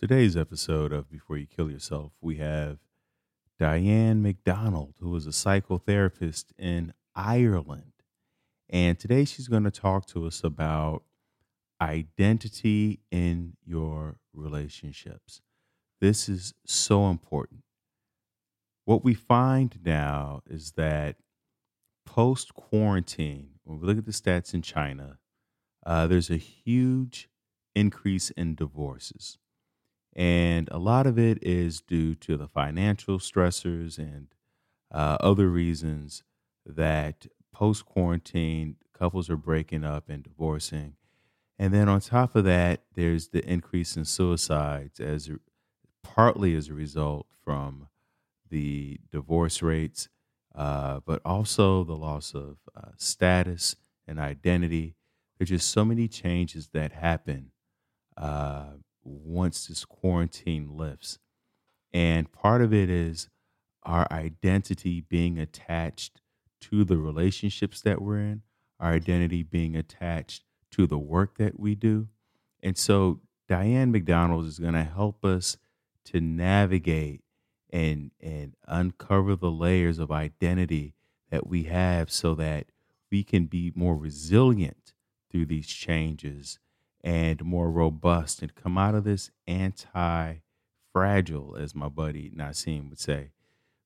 Today's episode of Before You Kill Yourself, we have Diane McDonald, who is a psychotherapist in Ireland. And today she's going to talk to us about identity in your relationships. This is so important. What we find now is that post quarantine, when we look at the stats in China, uh, there's a huge increase in divorces. And a lot of it is due to the financial stressors and uh, other reasons that post quarantine couples are breaking up and divorcing. And then on top of that, there's the increase in suicides as partly as a result from the divorce rates, uh, but also the loss of uh, status and identity. There's just so many changes that happen uh, once this quarantine lifts. And part of it is our identity being attached to the relationships that we're in, our identity being attached to the work that we do. And so Diane McDonald is going to help us to navigate and and uncover the layers of identity that we have so that we can be more resilient through these changes and more robust and come out of this anti fragile, as my buddy Nassim would say.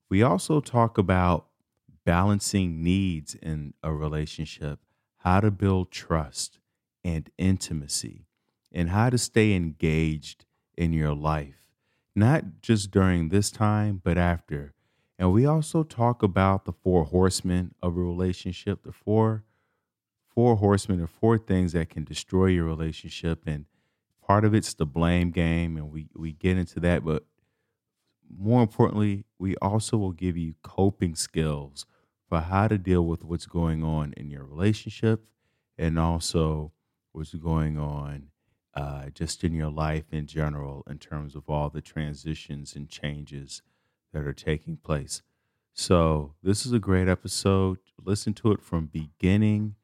We also talk about balancing needs in a relationship, how to build trust and intimacy, and how to stay engaged in your life, not just during this time, but after. And we also talk about the four horsemen of a relationship, the four four horsemen are four things that can destroy your relationship and part of it's the blame game and we we get into that but more importantly we also will give you coping skills for how to deal with what's going on in your relationship and also what's going on uh, just in your life in general in terms of all the transitions and changes that are taking place. So this is a great episode. Listen to it from beginning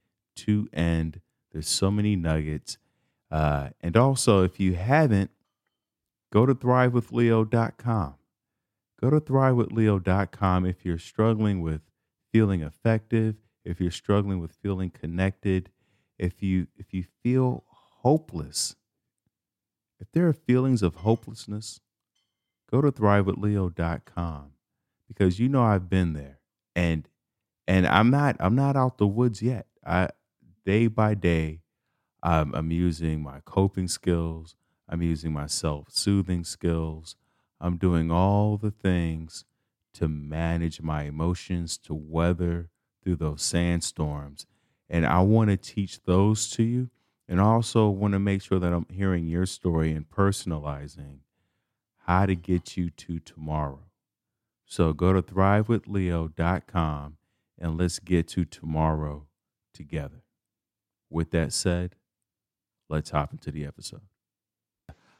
to end. There's so many nuggets. Uh, and also, if you haven't, go to thrivewithleo.com. Go to thrivewithleo.com if you're struggling with feeling effective, if you're struggling with feeling connected, if you if you feel hopeless. If there are feelings of hopelessness, go to thrivewithleo.com because you know I've been there and and I'm not I'm not out the woods yet. I day by day, I'm, I'm using my coping skills, I'm using my self soothing skills, I'm doing all the things to manage my emotions, to weather through those sandstorms. And I want to teach those to you. And also want to make sure that I'm hearing your story and personalizing how to get you to tomorrow. So go to thrivewithleo.com and let's get to tomorrow together. With that said, let's hop into the episode.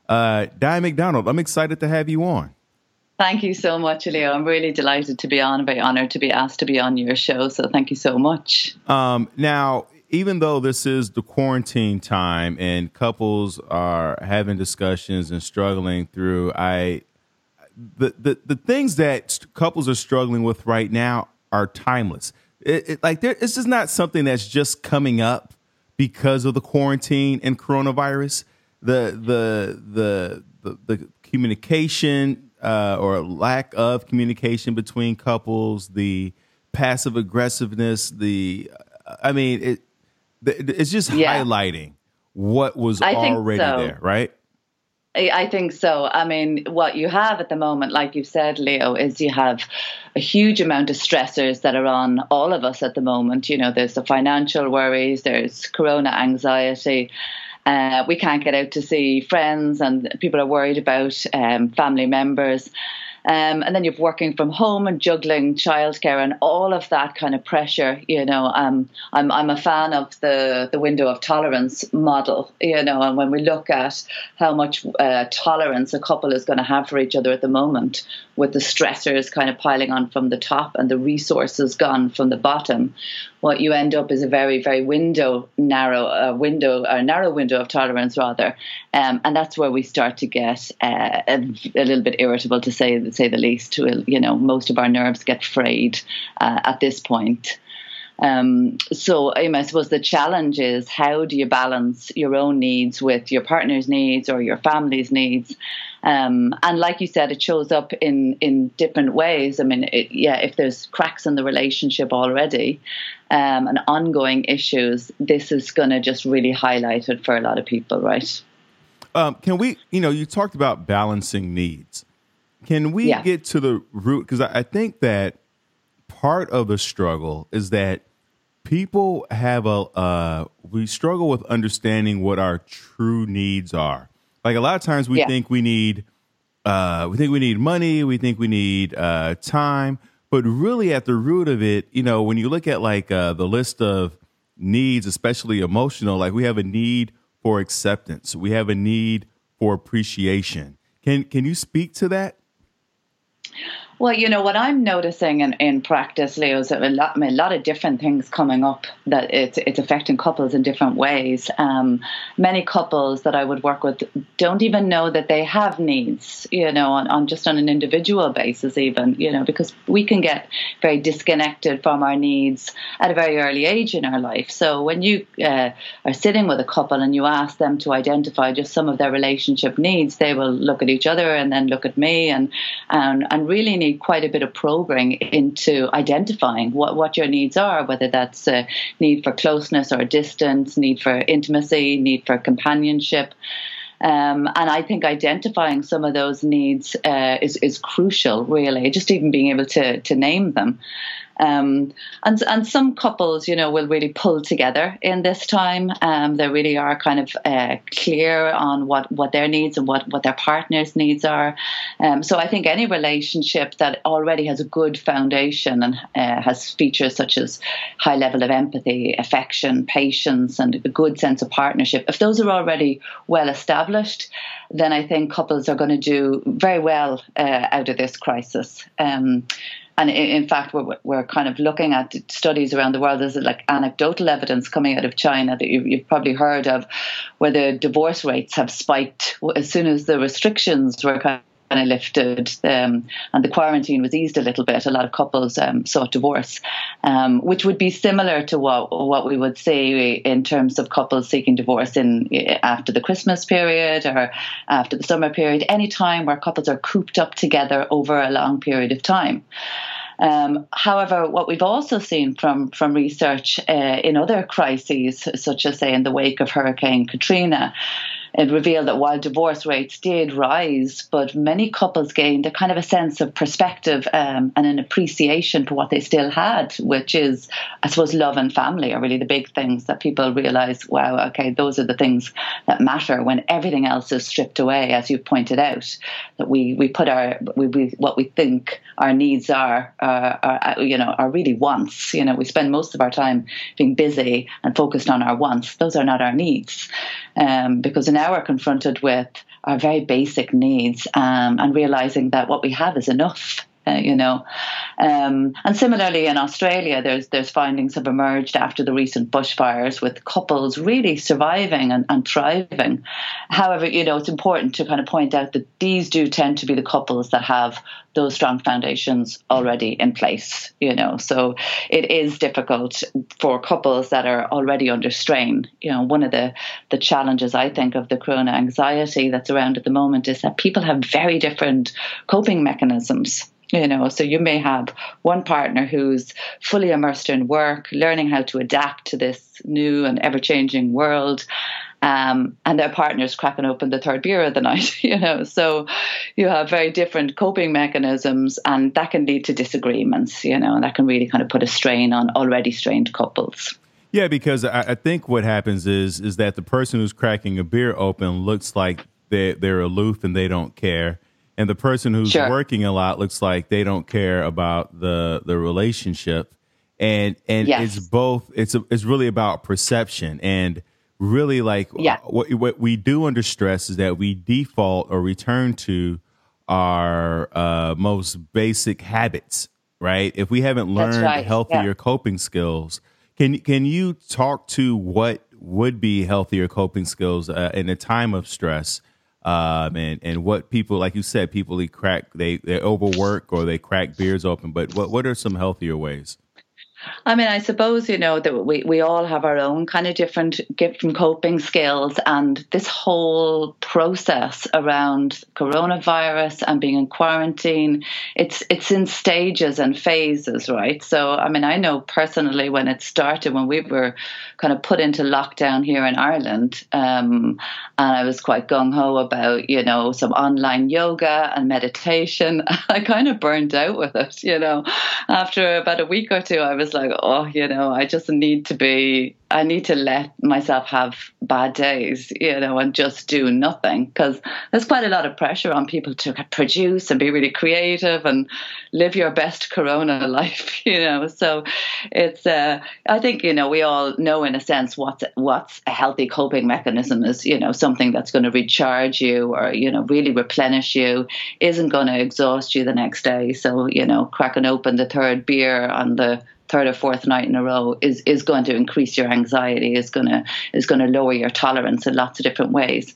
Uh, Di McDonald, I'm excited to have you on. Thank you so much, Leo. I'm really delighted to be on, very honored to be asked to be on your show. So thank you so much. Um, now, even though this is the quarantine time and couples are having discussions and struggling through, I the the, the things that couples are struggling with right now are timeless. It, it, like there, this is not something that's just coming up because of the quarantine and coronavirus. The the the the, the communication uh, or lack of communication between couples, the passive aggressiveness, the I mean it. It's just yeah. highlighting what was I already so. there, right? I think so. I mean, what you have at the moment, like you've said, Leo, is you have a huge amount of stressors that are on all of us at the moment. You know, there's the financial worries, there's corona anxiety. Uh, we can't get out to see friends, and people are worried about um, family members. Um, and then you're working from home and juggling childcare and all of that kind of pressure. You know, um, I'm I'm a fan of the the window of tolerance model. You know, and when we look at how much uh, tolerance a couple is going to have for each other at the moment, with the stressors kind of piling on from the top and the resources gone from the bottom, what you end up is a very, very window narrow uh, window, a narrow window of tolerance rather, um, and that's where we start to get uh, a, a, little bit irritable, to say say the least. To You know, most of our nerves get frayed uh, at this point. Um, so I suppose the challenge is how do you balance your own needs with your partner's needs or your family's needs? Um, and like you said, it shows up in in different ways. I mean, it, yeah, if there's cracks in the relationship already um, and ongoing issues, this is going to just really highlight it for a lot of people, right? Um, can we, you know, you talked about balancing needs. Can we yeah. get to the root? Because I, I think that part of the struggle is that people have a uh, we struggle with understanding what our true needs are. Like a lot of times we yeah. think we need uh, we think we need money, we think we need uh, time, but really at the root of it, you know, when you look at like uh, the list of needs, especially emotional, like we have a need for acceptance, we have a need for appreciation. Can can you speak to that? Well, you know what I'm noticing in, in practice, Leo, is a lot, a lot of different things coming up that it's it's affecting couples in different ways. Um, many couples that I would work with don't even know that they have needs, you know, on, on just on an individual basis, even, you know, because we can get very disconnected from our needs at a very early age in our life. So when you uh, are sitting with a couple and you ask them to identify just some of their relationship needs, they will look at each other and then look at me and and, and really need quite a bit of probing into identifying what, what your needs are, whether that's a need for closeness or distance, need for intimacy, need for companionship. Um, and I think identifying some of those needs uh, is, is crucial, really, just even being able to, to name them. Um, and and some couples, you know, will really pull together in this time. Um, they really are kind of uh, clear on what, what their needs and what, what their partner's needs are. Um, so I think any relationship that already has a good foundation and uh, has features such as high level of empathy, affection, patience, and a good sense of partnership, if those are already well established, then I think couples are going to do very well uh, out of this crisis. Um, and in, fact, we're, we're kind of looking at studies around the world. There's like anecdotal evidence coming out of China that you, you've probably heard of, where the divorce rates have spiked as soon as the restrictions were kind kind of lifted um, and the quarantine was eased a little bit, a lot of couples um, sought divorce, um, which would be similar to what what we would see in terms of couples seeking divorce in after the Christmas period or after the summer period, any time where couples are cooped up together over a long period of time. Um, however, what we've also seen from from research uh, in other crises, such as say in the wake of Hurricane Katrina, it revealed that while divorce rates did rise, but many couples gained a kind of a sense of perspective um, and an appreciation for what they still had, which is, I suppose, love and family are really the big things that people realize. Wow, okay, those are the things that matter when everything else is stripped away, as you pointed out. That we we put our we, we what we think our needs are, uh, are you know are really wants. You know, we spend most of our time being busy and focused on our wants. Those are not our needs, um, because in now are confronted with our very basic needs um, and realizing that what we have is enough. Uh, you know, um, and similarly in Australia, there's there's findings have emerged after the recent bushfires with couples really surviving and, and thriving. However, you know, it's important to kind of point out that these do tend to be the couples that have those strong foundations already in place. You know, so it is difficult for couples that are already under strain. You know, one of the the challenges I think of the corona anxiety that's around at the moment is that people have very different coping mechanisms you know so you may have one partner who's fully immersed in work learning how to adapt to this new and ever-changing world um, and their partner's cracking open the third beer of the night you know. So you have very different coping mechanisms and that can lead to disagreements you know and that can really kind of put a strain on already strained couples. Yeah because I, I think what happens is is that the person who's cracking a beer open looks like they're, they're aloof and they don't care and the person who's sure. working a lot looks like they don't care about the the relationship and and yes. it's both it's a, it's really about perception and really like yeah. what what we do under stress is that we default or return to our uh, most basic habits right if we haven't learned right. healthier yeah. coping skills Can can you talk to what would be healthier coping skills uh, in a time of stress? Um, and and what people like you said, people eat crack, they they overwork or they crack beers open. But what what are some healthier ways? I mean, I suppose, you know, that we, we all have our own kind of different different coping skills and this whole process around coronavirus and being in quarantine, it's it's in stages and phases, right? So I mean I know personally when it started when we were kind of put into lockdown here in Ireland, um, and I was quite gung ho about, you know, some online yoga and meditation. I kind of burned out with it, you know. After about a week or two I was like, oh, you know, I just need to be, I need to let myself have bad days, you know, and just do nothing because there's quite a lot of pressure on people to produce and be really creative and live your best Corona life, you know. So it's, uh, I think, you know, we all know in a sense what's what's a healthy coping mechanism is, you know, something that's going to recharge you or you know really replenish you, isn't going to exhaust you the next day. So you know, cracking open the third beer on the third or fourth night in a row is is going to increase your anxiety is to is going to lower your tolerance in lots of different ways.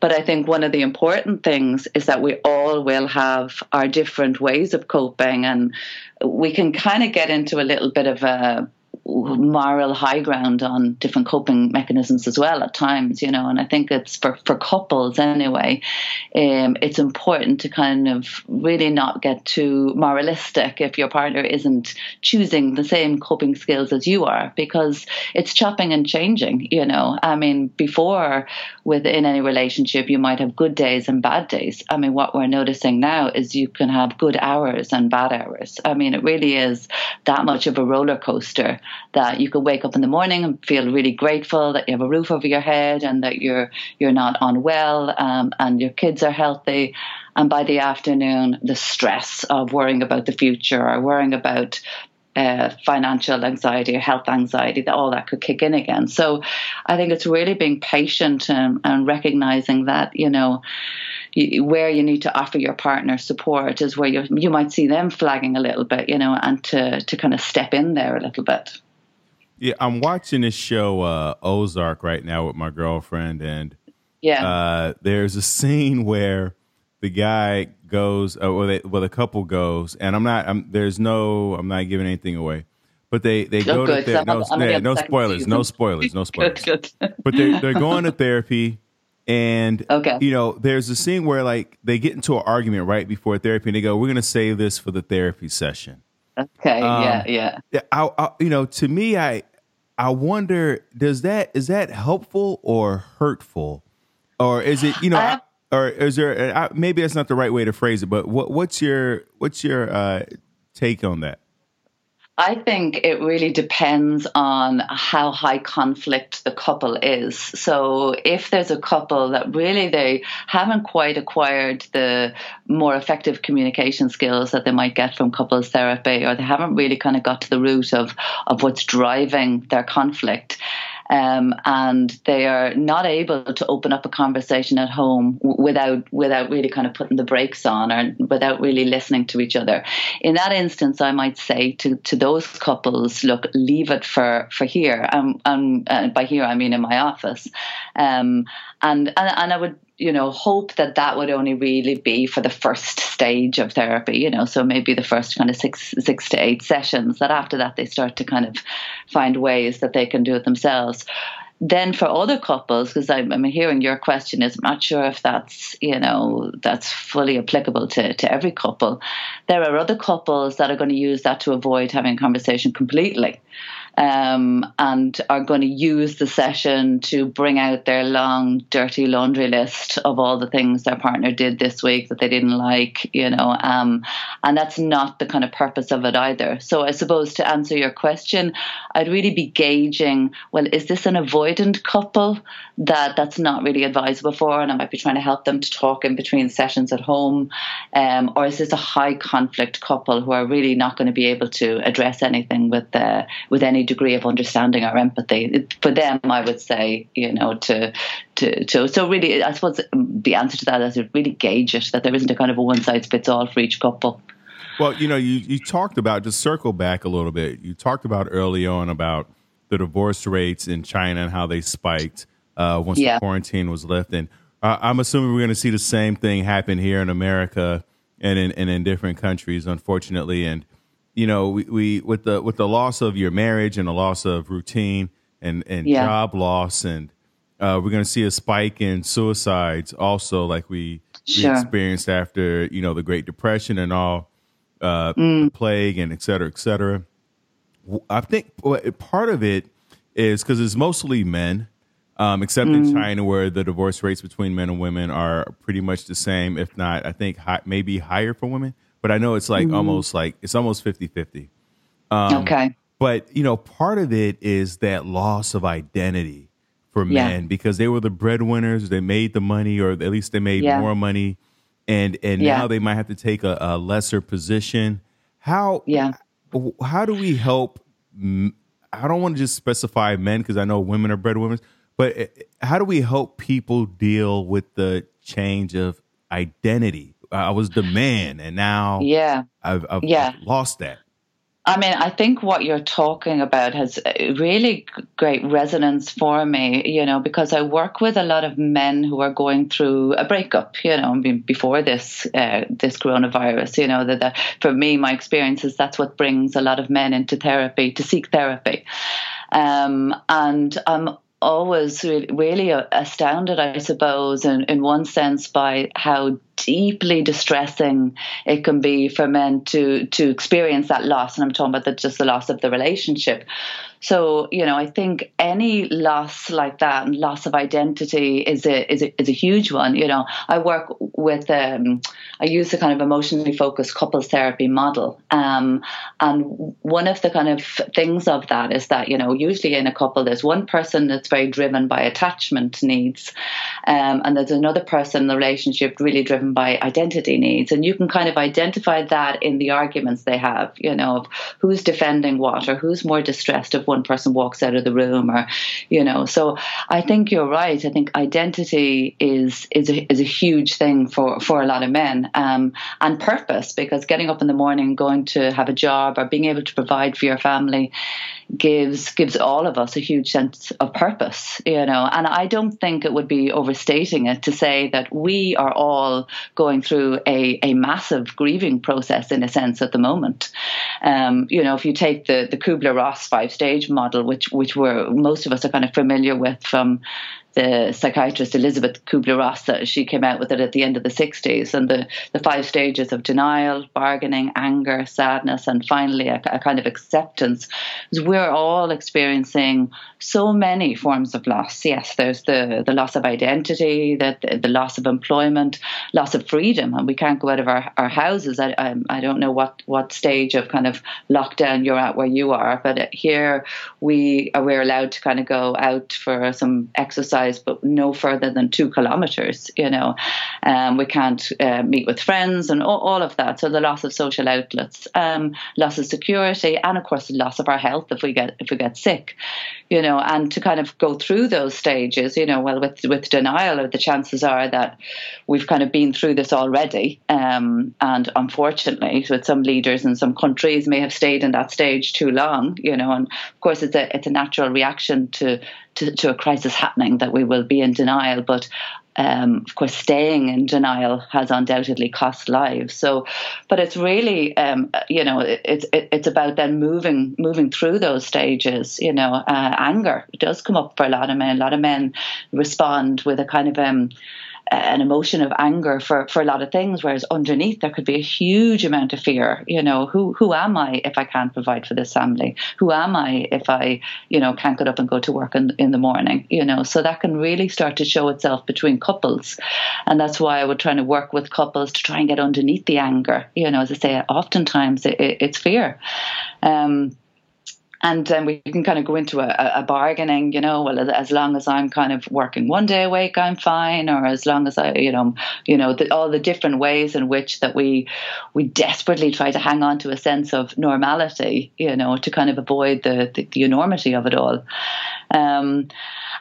But I think one of the important things is that we all will have our different ways of coping, and we can kind of get into a little bit of a moral high ground on different coping mechanisms as well at times, you know. And I think it's for, for couples anyway, um, it's important to kind of really not get too moralistic if your partner isn't choosing the same coping skills as you are, because it's chopping and changing, you know. I mean, before within any relationship, you might have good days and bad days. I mean, what we're noticing now is you can have good hours and bad hours. I mean, it really is that much of a roller coaster that you can wake up in the morning and feel really grateful that you have a roof over your head and that you're you're not unwell um, and your kids are healthy. And by the afternoon, the stress of worrying about the future or worrying about uh, financial anxiety or health anxiety, that all that could kick in again. So I think it's really being patient and, and recognizing that, you know, where you need to offer your partner support is where you you might see them flagging a little bit, you know, and to to kind of step in there a little bit. Yeah, I'm watching this show uh, Ozark right now with my girlfriend, and yeah, uh, there's a scene where the guy goes, uh, well, they, well, the couple goes, and I'm not, I'm, there's no, I'm not giving anything away, but they they go good. to ther- no, yeah, no spoilers, no spoilers, no spoilers, good, good. but they're they're going to therapy and okay. you know, there's a scene where like they get into an argument right before therapy, and they go, "We're going to save this for the therapy session." Okay. Um, yeah. Yeah. I, I, you know, to me, I, I wonder, does that is that helpful or hurtful, or is it you know, I, or is there maybe that's not the right way to phrase it, but what what's your what's your uh, take on that? I think it really depends on how high conflict the couple is. So if there's a couple that really they haven't quite acquired the more effective communication skills that they might get from couples therapy, or they haven't really kind of got to the root of, of what's driving their conflict, um, and they are not able to open up a conversation at home without without really kind of putting the brakes on or without really listening to each other. In that instance, I might say to, to those couples, look, leave it for for here. Um, um, uh, by here I mean in my office, um, and, and and I would you know, hope that that would only really be for the first stage of therapy, you know, so maybe the first kind of six, six to eight sessions, that after that they start to kind of find ways that they can do it themselves. Then for other couples, because I'm, I'm, hearing your question is I'm not sure if that's, you know, that's fully applicable to, to every couple. There are other couples that are going to use that to avoid having a conversation completely um, and are going to use the session to bring out their long, dirty laundry list of all the things their partner did this week that they didn't like, you know. Um, and that's not the kind of purpose of it either. So I suppose to answer your question, I'd really be gauging, well, is this an avoidant couple that that's not really advisable for, and I might be trying to help them to talk in between sessions at home, um, or is this a high conflict couple who are really not going to be able to address anything with uh, with any degree of understanding or empathy. For them, I would say, you know, to to to so really, I suppose the answer to that is to really gauge it that there isn't a kind of a one size fits all for each couple. Well, you know, you you talked about just circle back a little bit. You talked about early on about the divorce rates in China and how they spiked uh, once yeah. the quarantine was lifted. Uh, I'm assuming we're going to see the same thing happen here in America and in and in different countries, unfortunately. And you know, we, we with the with the loss of your marriage and the loss of routine and and yeah. job loss, and uh, we're going to see a spike in suicides also, like we, sure. we experienced after you know the Great Depression and all uh, mm. plague and et cetera, et cetera. I think part of it is because it's mostly men, um, except mm. in China where the divorce rates between men and women are pretty much the same, if not, I think high, maybe higher for women. But I know it's like mm. almost like it's almost 50 50. Um, okay. But, you know, part of it is that loss of identity for men yeah. because they were the breadwinners. They made the money, or at least they made yeah. more money. And and yeah. now they might have to take a, a lesser position. How yeah how do we help? I don't want to just specify men because I know women are breadwinners, but eh, how do we help people deal with the change of identity? I was the man, and now yeah, I've, I've yeah. lost that. I mean, I think what you're talking about has really great resonance for me, you know, because I work with a lot of men who are going through a breakup, you know, before this uh, this coronavirus, you know, that, that for me, my experience is that's what brings a lot of men into therapy to seek therapy. Um, and I'm always really astounded, I suppose, in, in one sense, by how deeply distressing it can be for men to to experience that loss. And I'm talking about the, just the loss of the relationship. So, you know, I think any loss like that and loss of identity is a is a, is a huge one. You know, I work with um, I use the kind of emotionally focused couples therapy model, um, and one of the kind of things of that is that you know usually in a couple there's one person that's very driven by attachment needs, um, and there's another person in the relationship really driven by identity needs, and you can kind of identify that in the arguments they have. You know, of who's defending what or who's more distressed if one person walks out of the room or you know so i think you're right i think identity is is a, is a huge thing for for a lot of men um, and purpose because getting up in the morning going to have a job or being able to provide for your family gives gives all of us a huge sense of purpose you know? And i don't think it would be overstating it to say that we are all going through a, a massive grieving process in a sense at the moment. Um, you know if you take the the kubler-ross five stage model which which we're most of us are kind of familiar with from the psychiatrist Elisabeth Kubler-Ross, uh, she came out with it at the end of the 60s, and the, the five stages of denial, bargaining, anger, sadness, and finally a, a kind of acceptance. We're all experiencing so many forms of loss. Yes, there's the, the loss of identity, the, the loss of employment, loss of freedom, and we can't go out of our, our houses. I, I, I don't know what, what stage of kind of lockdown you're at where you are, but here we are, we're allowed to kind of go out for some exercise but no further than two kilometres. You know, um, we can't uh, meet with friends and all, all, of that. So the loss of social outlets, um, loss of security, and of course the loss of our health if we get if we get sick. You know, and to kind of go through those stages. You know, well with with denial, or the chances are that we've kind of been through this already, um, and unfortunately, with some leaders in some countries may have stayed in that stage too long. You know, and of course it's a it's a natural reaction to to, to a crisis happening that we will be in denial. But um, of course, staying in denial has undoubtedly cost lives. So, but it's really, um, you know, it's it, it's about then moving moving through those stages. You know, uh, anger does come up for a lot of men. A lot of men respond with a kind of um, an emotion of anger for, for a lot of things, whereas underneath there could be a huge amount of fear. You know, who who am I if I can't provide for this family? Who am I if I, you know, can't get up and go to work in, in the morning? You know, so that can really start to show itself between couples, and that's why I would try to work with couples to try and get underneath the anger. You know, as I say, oftentimes it, it, it's fear. Um, and then we can kind of go into a, a, bargaining you know well as long as i'm kind of working one day a week i'm fine or as long as i you know you know the, all the different ways in which that we we desperately try to hang on to a sense of normality you know to kind of avoid the the, the enormity of it all. Um,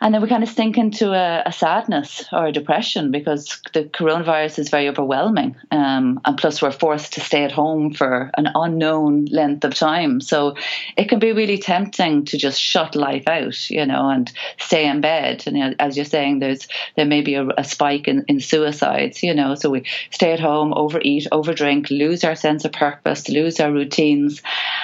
and then we kind of sink into a, a, sadness or a depression because the coronavirus is very overwhelming. Um, and plus, we're forced to stay at home for an unknown length of time. So it can be really tempting to just shut life out, you know, and stay in bed. And you know, as you're saying, there's there may be a, a spike in, in suicides, you know. So we stay at home, overeat, overdrink, lose our sense of purpose, lose our routines.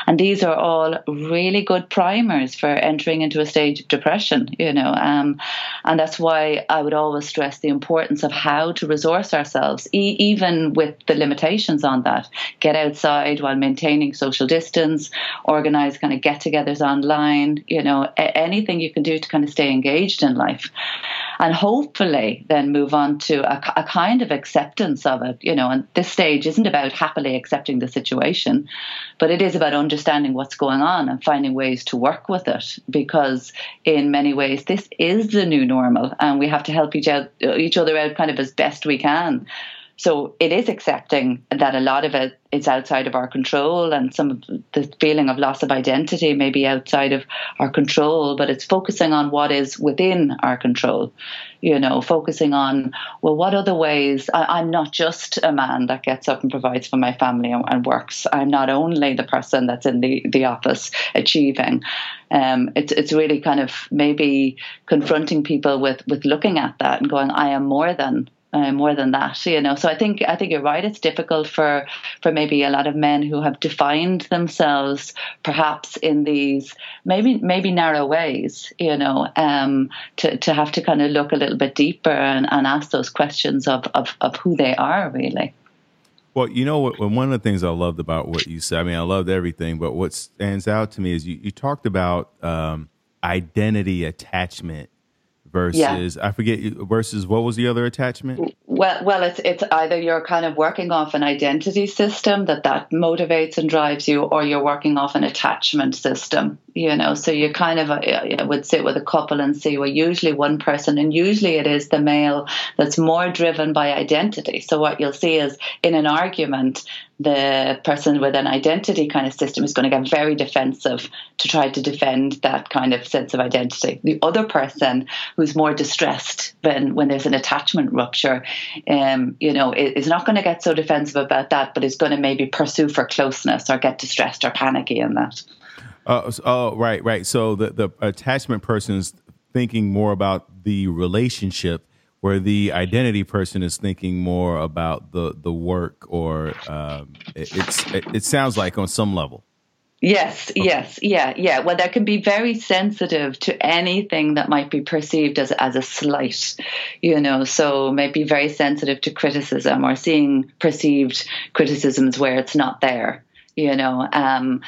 And these are all really good primers for entering into a stage of depression, you know. Um, and that's why I would always stress the importance of how to resource ourselves, e- even with the limitations on that. Get outside while maintaining social distance, organize kind of get togethers online, you know, a- anything you can do to kind of stay engaged in life and hopefully then move on to a, a, kind of acceptance of it. You know, and this stage isn't about happily accepting the situation, but it is about understanding what's going on and finding ways to work with it. Because in many ways, this is the new normal, and we have to help each each other out kind of as best we can. So it is accepting that a lot of it is outside of our control and some of the feeling of loss of identity may be outside of our control, but it's focusing on what is within our control. You know, focusing on, well, what other ways? I, am not just a man that gets up and provides for my family and, and works. I'm not only the person that's in the, the office achieving. Um, it's it's really kind of maybe confronting people with with looking at that and going, I am more than uh, more than that, you know. So I think I think you're right. It's difficult for for maybe a lot of men who have defined themselves perhaps in these maybe maybe narrow ways, you know, um, to to have to kind of look a little bit deeper and, and ask those questions of, of of who they are really. Well, you know? One of the things I loved about what you said. I mean, I loved everything, but what stands out to me is you, you talked about um, identity attachment versus yeah. I forget versus what was the other attachment? Well, well, it's it's either you're kind of working off an identity system that that motivates and drives you, or you're working off an attachment system. You know, so you kind of uh, would sit with a couple and see well, usually one person, and usually it is the male that's more driven by identity. So what you'll see is in an argument, the person with an identity kind of system is going to get very defensive to try to defend that kind of sense of identity. The other person who's more distressed when, when there's an attachment rupture, um, you know, is not going to get so defensive about that, but is going to maybe pursue for closeness or get distressed or panicky in that. Uh, oh, right, right. So the, the attachment person is thinking more about the relationship where the identity person is thinking more about the the work or um, it, it's it, it, sounds like on some level yes okay. yes yeah yeah well that can be very sensitive to anything that might be perceived as as a slight you know so maybe very sensitive to criticism or seeing perceived criticisms where it's not there you know um,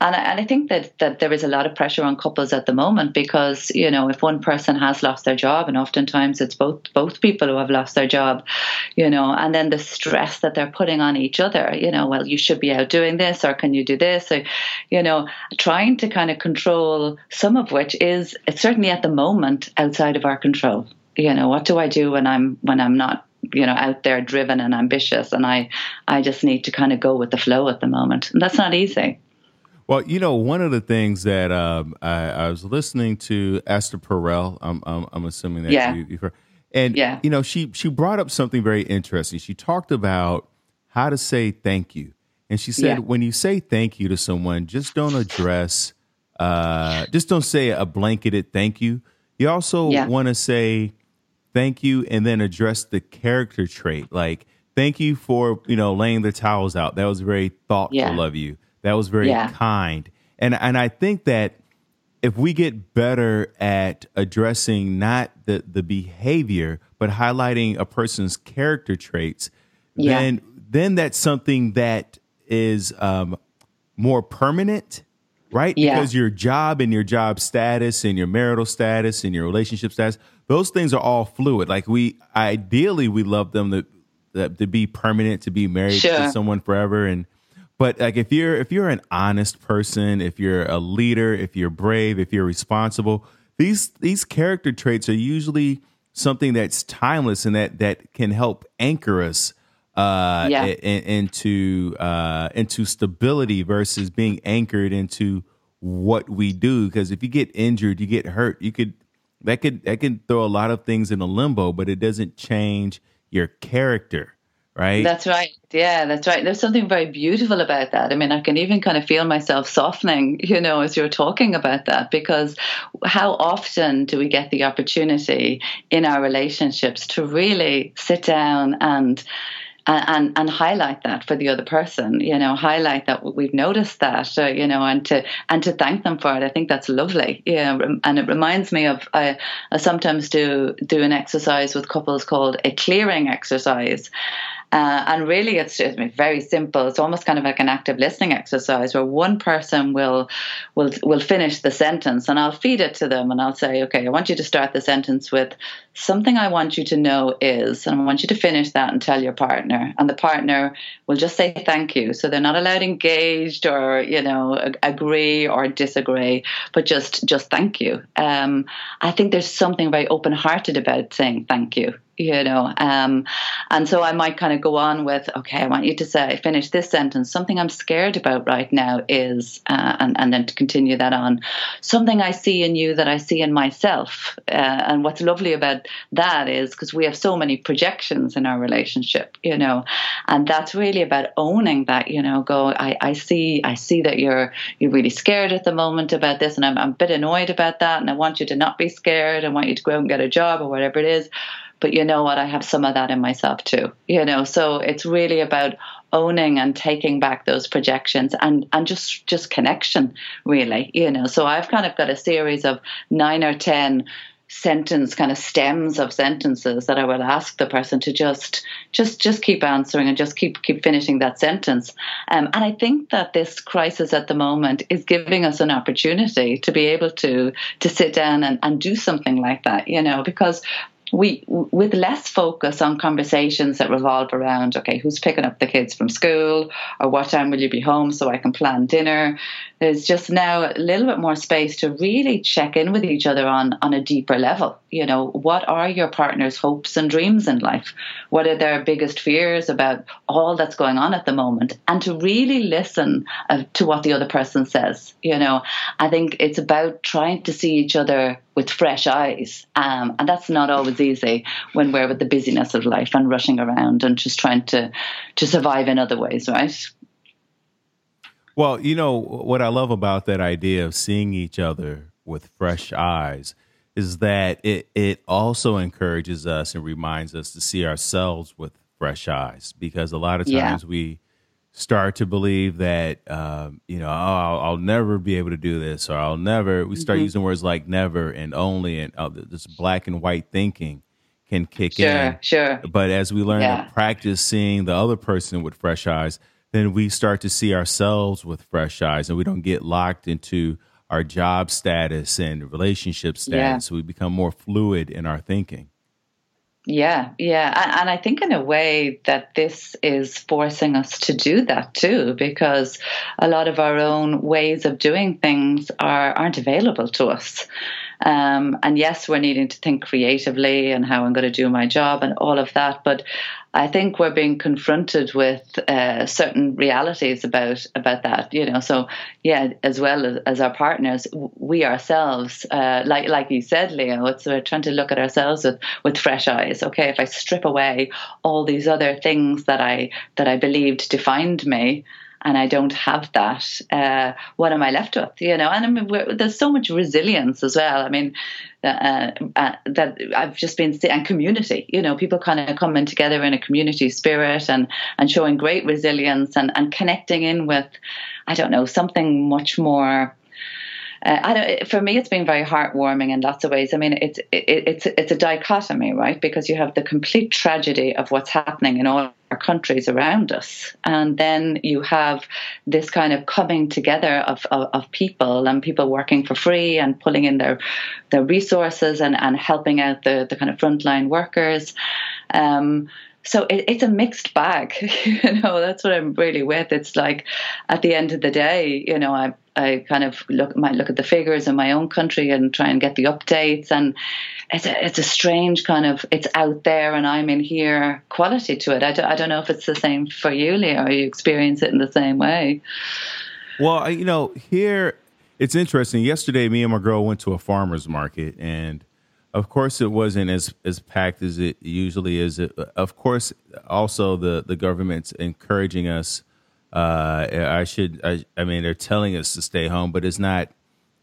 and I, and I think that, that there is a lot of pressure on couples at the moment because, you know, if one person has lost their job, and oftentimes it's both both people who have lost their job, you know, and then the stress that they're putting on each other, you know, well, you should be out doing this or can you do this? Or, you know, trying to kind of control some of which is it's certainly at the moment outside of our control. You know, what do I do when I'm when I'm not you know out there driven and ambitious and i i just need to kind of go with the flow at the moment and that's not easy well, you know, one of the things that um, I, I, was listening to Esther Perel. I'm, I'm, I'm assuming that yeah. you, have heard, and yeah. you know, she she brought up something very interesting. She talked about how to say thank you, and she said yeah. when you say thank you to someone, just don't address, uh, just don't say a blanketed thank you. You also yeah. want to say thank you and then address the character trait, like thank you for you know laying the towels out. That was very thoughtful of you that was very yeah. kind. And and I think that if we get better at addressing not the the behavior but highlighting a person's character traits, yeah. then then that's something that is um, more permanent, right? Yeah. Because your job and your job status and your marital status and your relationship status, those things are all fluid. Like we ideally we love them to to be permanent, to be married sure. to someone forever and but like if you're if you're an honest person, if you're a leader, if you're brave, if you're responsible, these these character traits are usually something that's timeless and that that can help anchor us uh, yeah. in, into uh, into stability versus being anchored into what we do because if you get injured, you get hurt, you could that could that can throw a lot of things in a limbo, but it doesn't change your character, right? That's right. Yeah, that's right. There's something very beautiful about that. I mean, I can even kind of feel myself softening, you know, as you're talking about that, because how often do we get the opportunity in our relationships to really sit down and and, and highlight that for the other person you know highlight that we've noticed that uh, you know and to and to thank them for it i think that's lovely yeah and it reminds me of I, I sometimes do do an exercise with couples called a clearing exercise uh, and really, it's just very simple. It's almost kind of like an active listening exercise where one person will will will finish the sentence, and I'll feed it to them, and I'll say, "Okay, I want you to start the sentence with something I want you to know is," and I want you to finish that and tell your partner, and the partner will just say thank you. So they're not allowed engaged or you know agree or disagree, but just just thank you. Um, I think there's something very open hearted about saying thank you you know um, and so i might kind of go on with okay i want you to say finish this sentence. Something i'm scared about right now is uh, and, and then to continue that on something i see in you that i see in myself. Uh, and what's lovely about that is because we have so many projections in our relationship you know and that's really about owning that you know go i, I see i see that you're you're really scared at the moment about this and I'm, I'm a bit annoyed about that and i want you to not be scared. I want you to go out and get a job or whatever it is but you know what? I have some of that in myself too. You know, so it's really about owning and taking back those projections and and just just connection really you know so i've kind of got a series of nine or ten sentence kind of stems of sentences that I will ask the person to just just just keep answering and just keep keep finishing that sentence. Um, and I think that this crisis at the moment is giving us an opportunity to be able to to sit down and, and do something like that, you know, because we with less focus on conversations that revolve around okay who's picking up the kids from school or what time will you be home so i can plan dinner there's just now a little bit more space to really check in with each other on on a deeper level. You know what are your partner's hopes and dreams in life? What are their biggest fears about all that's going on at the moment? And to really listen uh, to what the other person says you know. I think it's about trying to see each other with fresh eyes. Um, and that's not always easy when we're with the busyness of life and rushing around and just trying to, to survive in other ways, right? Well, you know, what I love about that idea of seeing each other with fresh eyes is that it, it also encourages us and reminds us to see ourselves with fresh eyes because a lot of times yeah. we start to believe that um, you know oh, I'll, I'll, never be able to do this or I'll never. We start mm-hmm. using words like never and only and uh, this black and white thinking can kick sure, in. Sure, sure. But as we learn yeah. to practice seeing the other person with fresh eyes, then we start to see ourselves with fresh eyes, and we don't get locked into our job status and relationship status. Yeah. So we become more fluid in our thinking. Yeah, yeah. And I think in a way that this is forcing us to do that too, because a lot of our own ways of doing things are, aren't available to us. Um, and yes, we're needing to think creatively and how I'm going to do my job and all of that. But I think we're being confronted with uh, certain realities about about that. You know, so yeah, as well as, as our partners, we ourselves, uh, like like you said, Leo, it's we're trying to look at ourselves with with fresh eyes. Okay, if I strip away all these other things that I that I believed defined me and I don't have that, uh, what am I left with? You know, and I mean, there's so much resilience as well. I mean, uh, uh, that I've just been and community. You know, people kind of coming together in a community spirit and and showing great resilience and and connecting in with, I don't know, something much more uh, I don't, for me, it's been very heartwarming in lots of ways. I mean, it's it, it's it's a dichotomy, right? Because you have the complete tragedy of what's happening in all our countries around us, and then you have this kind of coming together of, of, of people and people working for free and pulling in their their resources and, and helping out the the kind of frontline workers. Um, so it, it's a mixed bag you know that's what i'm really with it's like at the end of the day you know i I kind of look might look at the figures in my own country and try and get the updates and it's a, it's a strange kind of it's out there and I'm in here quality to it. I don't, I don't know if it's the same for you, Leo, or you experience it in the same way. Well, you know, here It's interesting. Yesterday, me and my girl went to a farmer's market, and of course, it wasn't as as packed as it usually is. It, of course, also the the government's encouraging us. Uh, I should. I, I mean, they're telling us to stay home, but it's not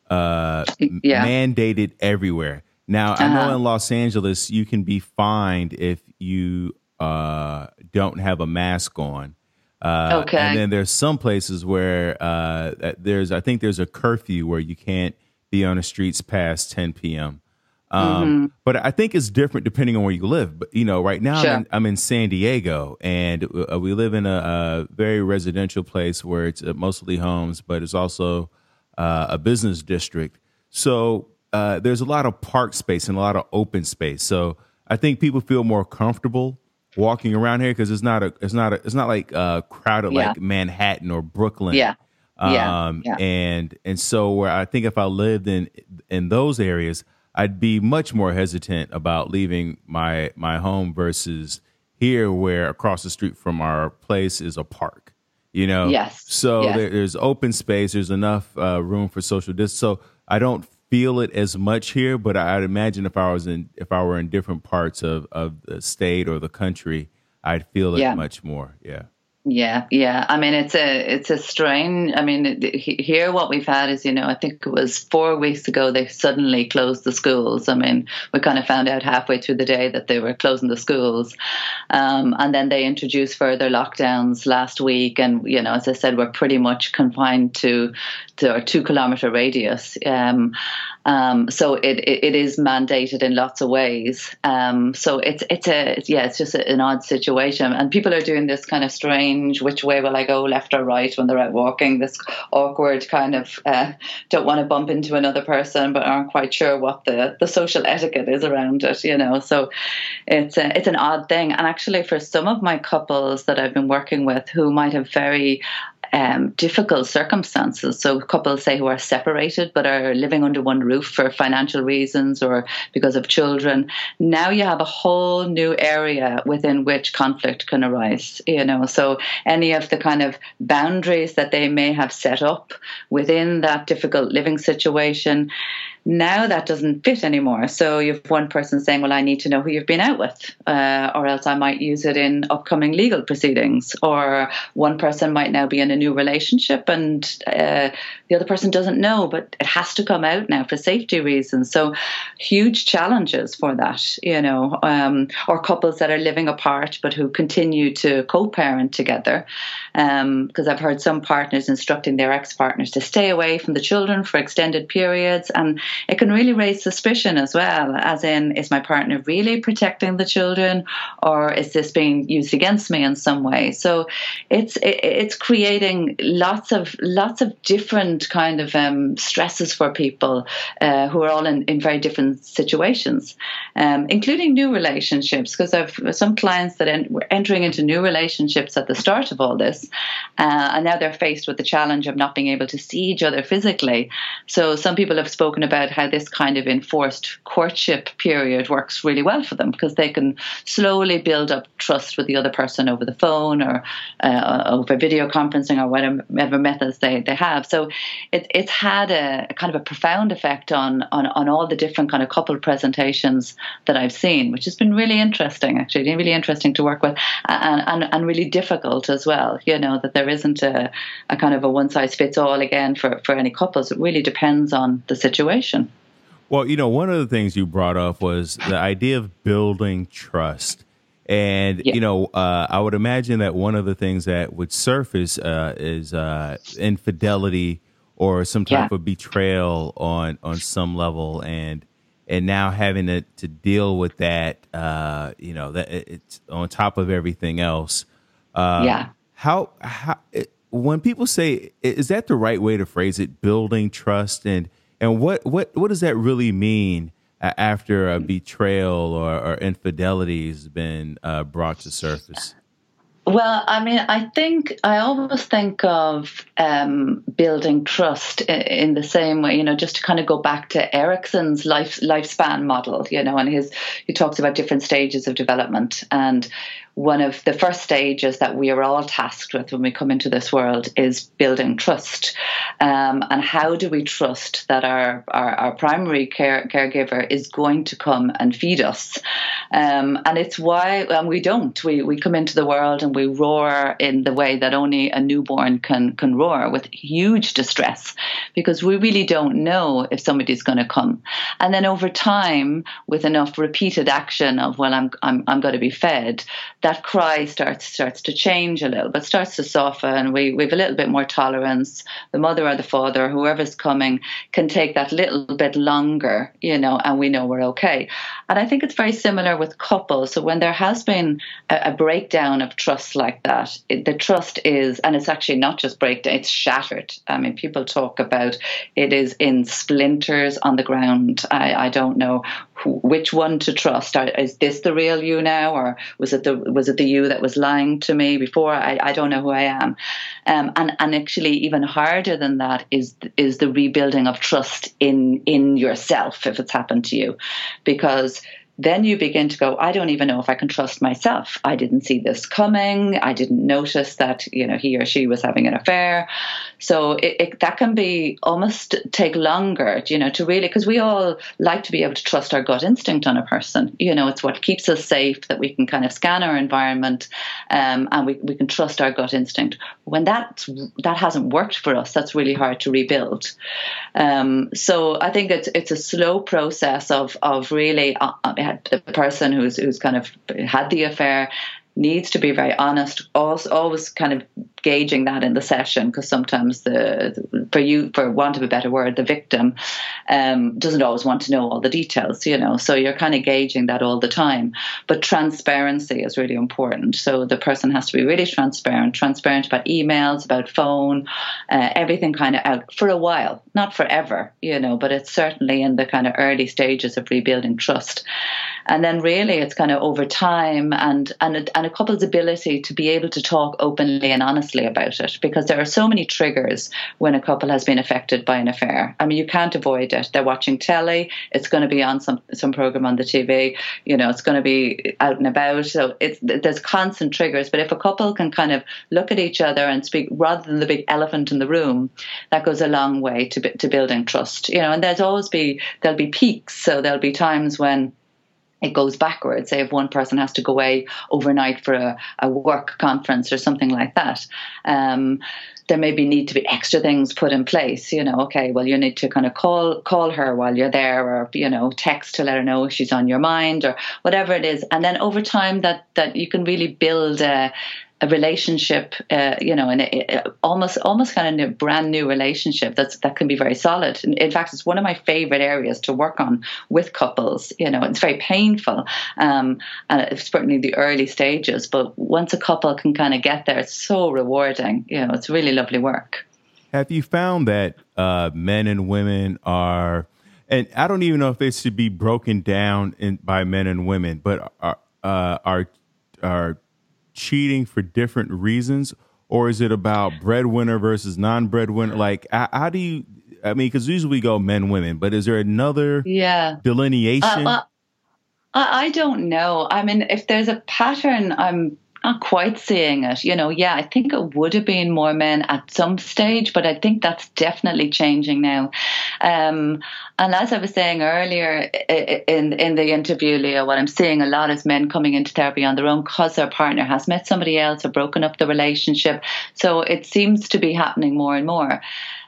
uh, yeah. mandated everywhere. Now, uh-huh. I know uh-huh. in Los Angeles, you can be fined if you uh, don't have a mask on. Uh, okay. And then there's some places where uh, there's, I think there's a curfew where you can't be on the streets past 10 p.m. Um, mm-hmm. But I think it's different depending on where you live. But you know, right now sure. I'm, in, I'm, in, San Diego, and uh, we live in a, a, very residential place where it's uh, mostly homes, but it's also uh, a business district. So uh, there's a lot of park space and a lot of open space. So I think people feel more comfortable walking around here because it's not a it's not a it's not like uh, crowded yeah. like Manhattan or Brooklyn. Yeah. Um, yeah. and and so where I think if I lived in in those areas, I'd be much more hesitant about leaving my my home versus here, where across the street from our place is a park. You know, yes. So yes. There, there's open space. There's enough uh, room for social distance. So I don't feel it as much here, but I'd imagine if I was in if I were in different parts of of the state or the country, I'd feel it yeah. much more. Yeah. Yeah, yeah. I mean, it's a it's a strain. I mean, here what we've had is, you know, I think it was four weeks ago they suddenly closed the schools. I mean, we kind of found out halfway through the day that they were closing the schools, um, and then they introduced further lockdowns last week. And you know, as I said, we're pretty much confined to to our two kilometer radius. Um, um, so it, it, it is mandated in lots of ways. Um, so it's it's a yeah, it's just an odd situation, and people are doing this kind of strange which way will I go, left or right, when they're out walking. This awkward kind of uh, don't want to bump into another person, but aren't quite sure what the the social etiquette is around it. You know, so it's a, it's an odd thing. And actually, for some of my couples that I've been working with who might have very um, difficult circumstances. So couples say who are separated but are living under one roof for financial reasons or because of children. Now you have a whole new area within which conflict can arise. You know, so any of the kind of boundaries that they may have set up within that difficult living situation now that doesn't fit anymore. So you have one person saying, "Well, I need to know who you've been out with, uh, or else I might use it in upcoming legal proceedings." Or one person might now be in a new relationship, and uh, the other person doesn't know, but it has to come out now for safety reasons. So huge challenges for that, you know, um, or couples that are living apart but who continue to co-parent together. Because um, I've heard some partners instructing their ex-partners to stay away from the children for extended periods and it can really raise suspicion as well, as in, is my partner really protecting the children, or is this being used against me in some way? So it's it, it's creating lots of lots of different kind of um, stresses for people uh, who are all in, in very different situations, um, including new relationships. Because I've some clients that en- were entering into new relationships at the start of all this, uh, and now they're faced with the challenge of not being able to see each other physically. So some people have spoken about how this kind of enforced courtship period works really well for them because they can slowly build up trust with the other person over the phone or uh, over video conferencing or whatever methods they, they have. So it, it's had a, a kind of a profound effect on, on, on all the different kind of couple presentations that I've seen, which has been really interesting, actually, really interesting to work with and, and, and really difficult as well. You know, that there isn't a, a kind of a one size fits all again for, for any couples. It really depends on the situation. Well, you know, one of the things you brought up was the idea of building trust. And, yeah. you know, uh, I would imagine that one of the things that would surface uh, is uh, infidelity or some type yeah. of betrayal on, on some level. And, and now having to, to deal with that, uh, you know, that it's on top of everything else. Uh, yeah. How, how, when people say, is that the right way to phrase it? Building trust and, and what what what does that really mean after a betrayal or, or infidelity has been uh, brought to surface? Well, I mean, I think I always think of um, building trust in, the same way, you know, just to kind of go back to Erikson's life lifespan model, you know, and his he talks about different stages of development, and one of the first stages that we are all tasked with when we come into this world is building trust. Um, and how do we trust that our, our, our, primary care, caregiver is going to come and feed us? Um, and it's why and we don't. We, we come into the world and we roar in the way that only a newborn can, can roar with huge distress because we really don't know if somebody's going to come. And then over time, with enough repeated action of, well, I'm, I'm, I'm going to be fed, that cry starts, starts to change a little but starts to soften. We, we have a little bit more tolerance. The mother or the father, whoever's coming, can take that little bit longer, you know, and we know we're okay. And I think it's very similar with couples. So when there has been a, a breakdown of trust like that, it, the trust is, and it's actually not just breakdown, it's shattered. I mean, people talk about it is in splinters on the ground. I, I don't know which one to trust. Is this the real you now, or was it the was it the you that was lying to me before? I, I don't know who I am. Um, and and actually, even harder than that is is the rebuilding of trust in in yourself if it's happened to you, because then you begin to go, I don't even know if I can trust myself. I didn't see this coming. I didn't notice that, you know, he or she was having an affair. So it, it, that can be almost take longer, you know, to really, because we all like to be able to trust our gut instinct on a person. You know, it's what keeps us safe that we can kind of scan our environment um, and we, we can trust our gut instinct. When that, that hasn't worked for us, that's really hard to rebuild. Um, so I think it's, it's a slow process of, of really, uh, the person who's who's kind of had the affair needs to be very honest always, always kind of gauging that in the session because sometimes the for you for want of a better word the victim um, doesn't always want to know all the details you know so you're kind of gauging that all the time. But transparency is really important. So the person has to be really transparent transparent about emails about phone uh, everything kind of out for a while not forever you know but it's certainly in the kind of early stages of rebuilding trust. And then really it's kind of over time and and and a couple's ability to be able to talk openly and honestly about it because there are so many triggers when a couple has been affected by an affair. I mean, you can't avoid it. They're watching telly. It's going to be on some some program on the TV. You know, it's going to be out and about. So it's there's constant triggers. But if a couple can kind of look at each other and speak rather than the big elephant in the room, that goes a long way to to building trust. You know, and there's always be there'll be peaks. So there'll be times when it goes backwards. Say if one person has to go away overnight for a, a work conference or something like that. Um, there maybe need to be extra things put in place. You know, okay, well, you need to kind of call call her while you're there, or you know, text to let her know she's on your mind, or whatever it is. And then over time, that that you can really build a, a relationship, uh, you know, and almost almost kind of a brand new relationship that's that can be very solid. In, in, fact, it's one of my favorite areas to work on with couples. You know, it's very painful, um, and it's certainly the early stages. But once a couple can kind of get there, it's so rewarding. You know, it's really lovely work. Have you found that uh, men and women are, and I don't even know if this should be broken down in, by men and women, but are uh, are are cheating for different reasons, or is it about breadwinner versus non-breadwinner? Like, how, how do you? I mean, because usually we go men, women, but is there another yeah delineation? Uh, I don't know. I mean, if there's a pattern, I'm not quite seeing it. You know, yeah, I think it would have been more men at some stage, but I think that's definitely changing now. Um, and as I was saying earlier in in the interview, Leo, what I'm seeing a lot is men coming into therapy on their own because their partner has met somebody else or broken up the relationship. So it seems to be happening more and more.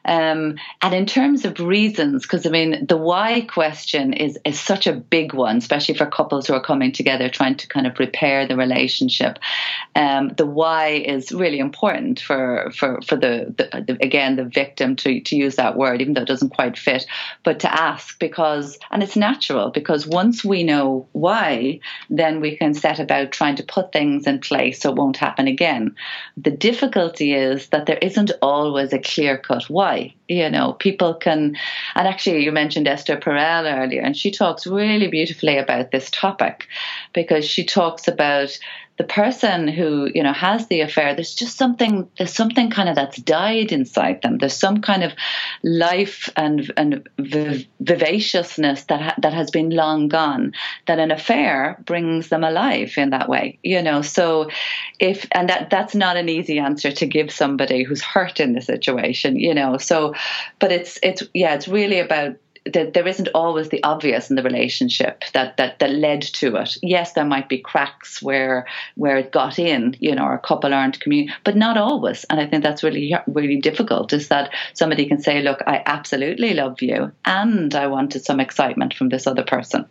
Um, and in terms of reasons, because I mean, the why question is, is such a big one, especially for couples who are coming together trying to kind of repair the relationship. Um, the why is really important for, for, for the, the, the, again, the victim to, to use that word, even though it doesn't quite fit, but to ask because, and it's natural because once we know why, then we can set about trying to put things in place so it won't happen again. The difficulty is that there isn't always a clear cut why You know, people can, and actually, you mentioned Esther Perel earlier, and she talks really beautifully about this topic because she talks about the person who you know has the affair there's just something there's something kind of that's died inside them. There's some kind of life and and vivaciousness that ha- that has been long gone that an affair brings them alive in that way you know? So if and that that's not an easy answer to give somebody who's hurt in the situation you know? So but it's it's yeah it's really about that there isn't always the obvious in the relationship that, that that led to it. Yes, there might be cracks where where it got in, you know, or a couple aren't communicating, but not always. And I think that's really really difficult. Is that somebody can say, "Look, I absolutely love you, and I wanted some excitement from this other person."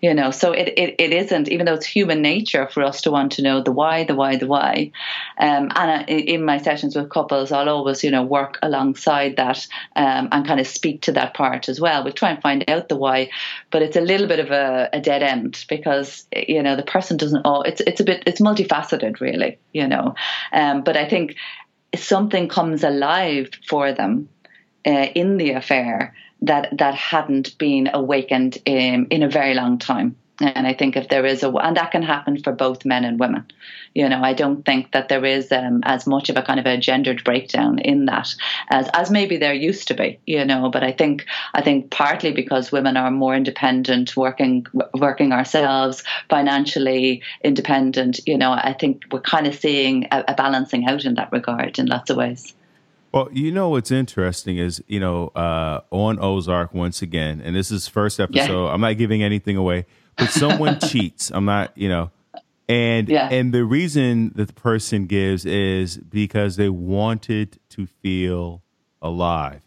You know so it, it, it isn't even though it's human nature for us to want to know the why the why the why. Um, and in my sessions with couples i'll always you know work alongside that um, and kind of speak to that part as well. We try and find out the why but it's a little bit of a, a dead end because you know the person doesn't oh it's it's a bit it's multifaceted really you know. Um, but i think something comes alive for them uh, in the affair that that hadn't been awakened in, in a very long time. And I think if there is a, and that can happen for both men and women. You know, I don't think that there is um, as much of a kind of a gendered breakdown in that as as maybe there used to be. You know, but I think I think partly because women are more independent, working working ourselves, financially independent. You know, I think we're kind of seeing a, a balancing out in that regard in lots of ways. Well, you know what's interesting is you know uh, on Ozark once again, and this is first episode. Yeah. I'm not giving anything away, but someone cheats. I'm not, you know, and yeah. and the reason that the person gives is because they wanted to feel alive.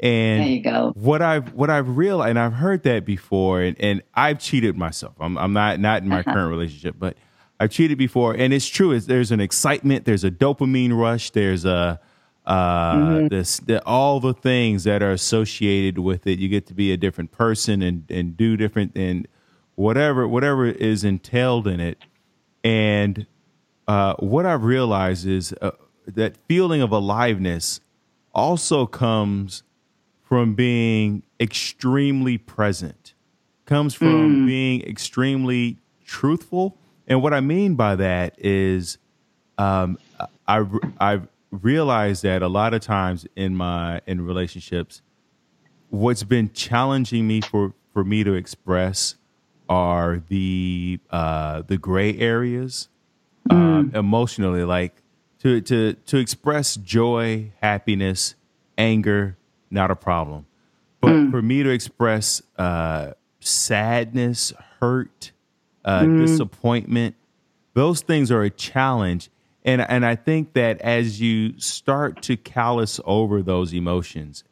And there you go. What I've what I've realized, and I've heard that before, and, and I've cheated myself. I'm I'm not not in my uh-huh. current relationship, but I've cheated before, and it's true. Is there's an excitement, there's a dopamine rush, there's a uh, mm-hmm. this the, all the things that are associated with it. You get to be a different person and and do different and whatever whatever is entailed in it. And uh, what I've realized is uh, that feeling of aliveness also comes from being extremely present. Comes from mm. being extremely truthful. And what I mean by that is, um, I I've realized that a lot of times in my in relationships, what's been challenging me for for me to express are the uh, the gray areas mm. um, emotionally, like to to to express joy, happiness, anger, not a problem, but mm. for me to express uh, sadness, hurt, uh, mm. disappointment, those things are a challenge and and I think that as you start to callous over those emotions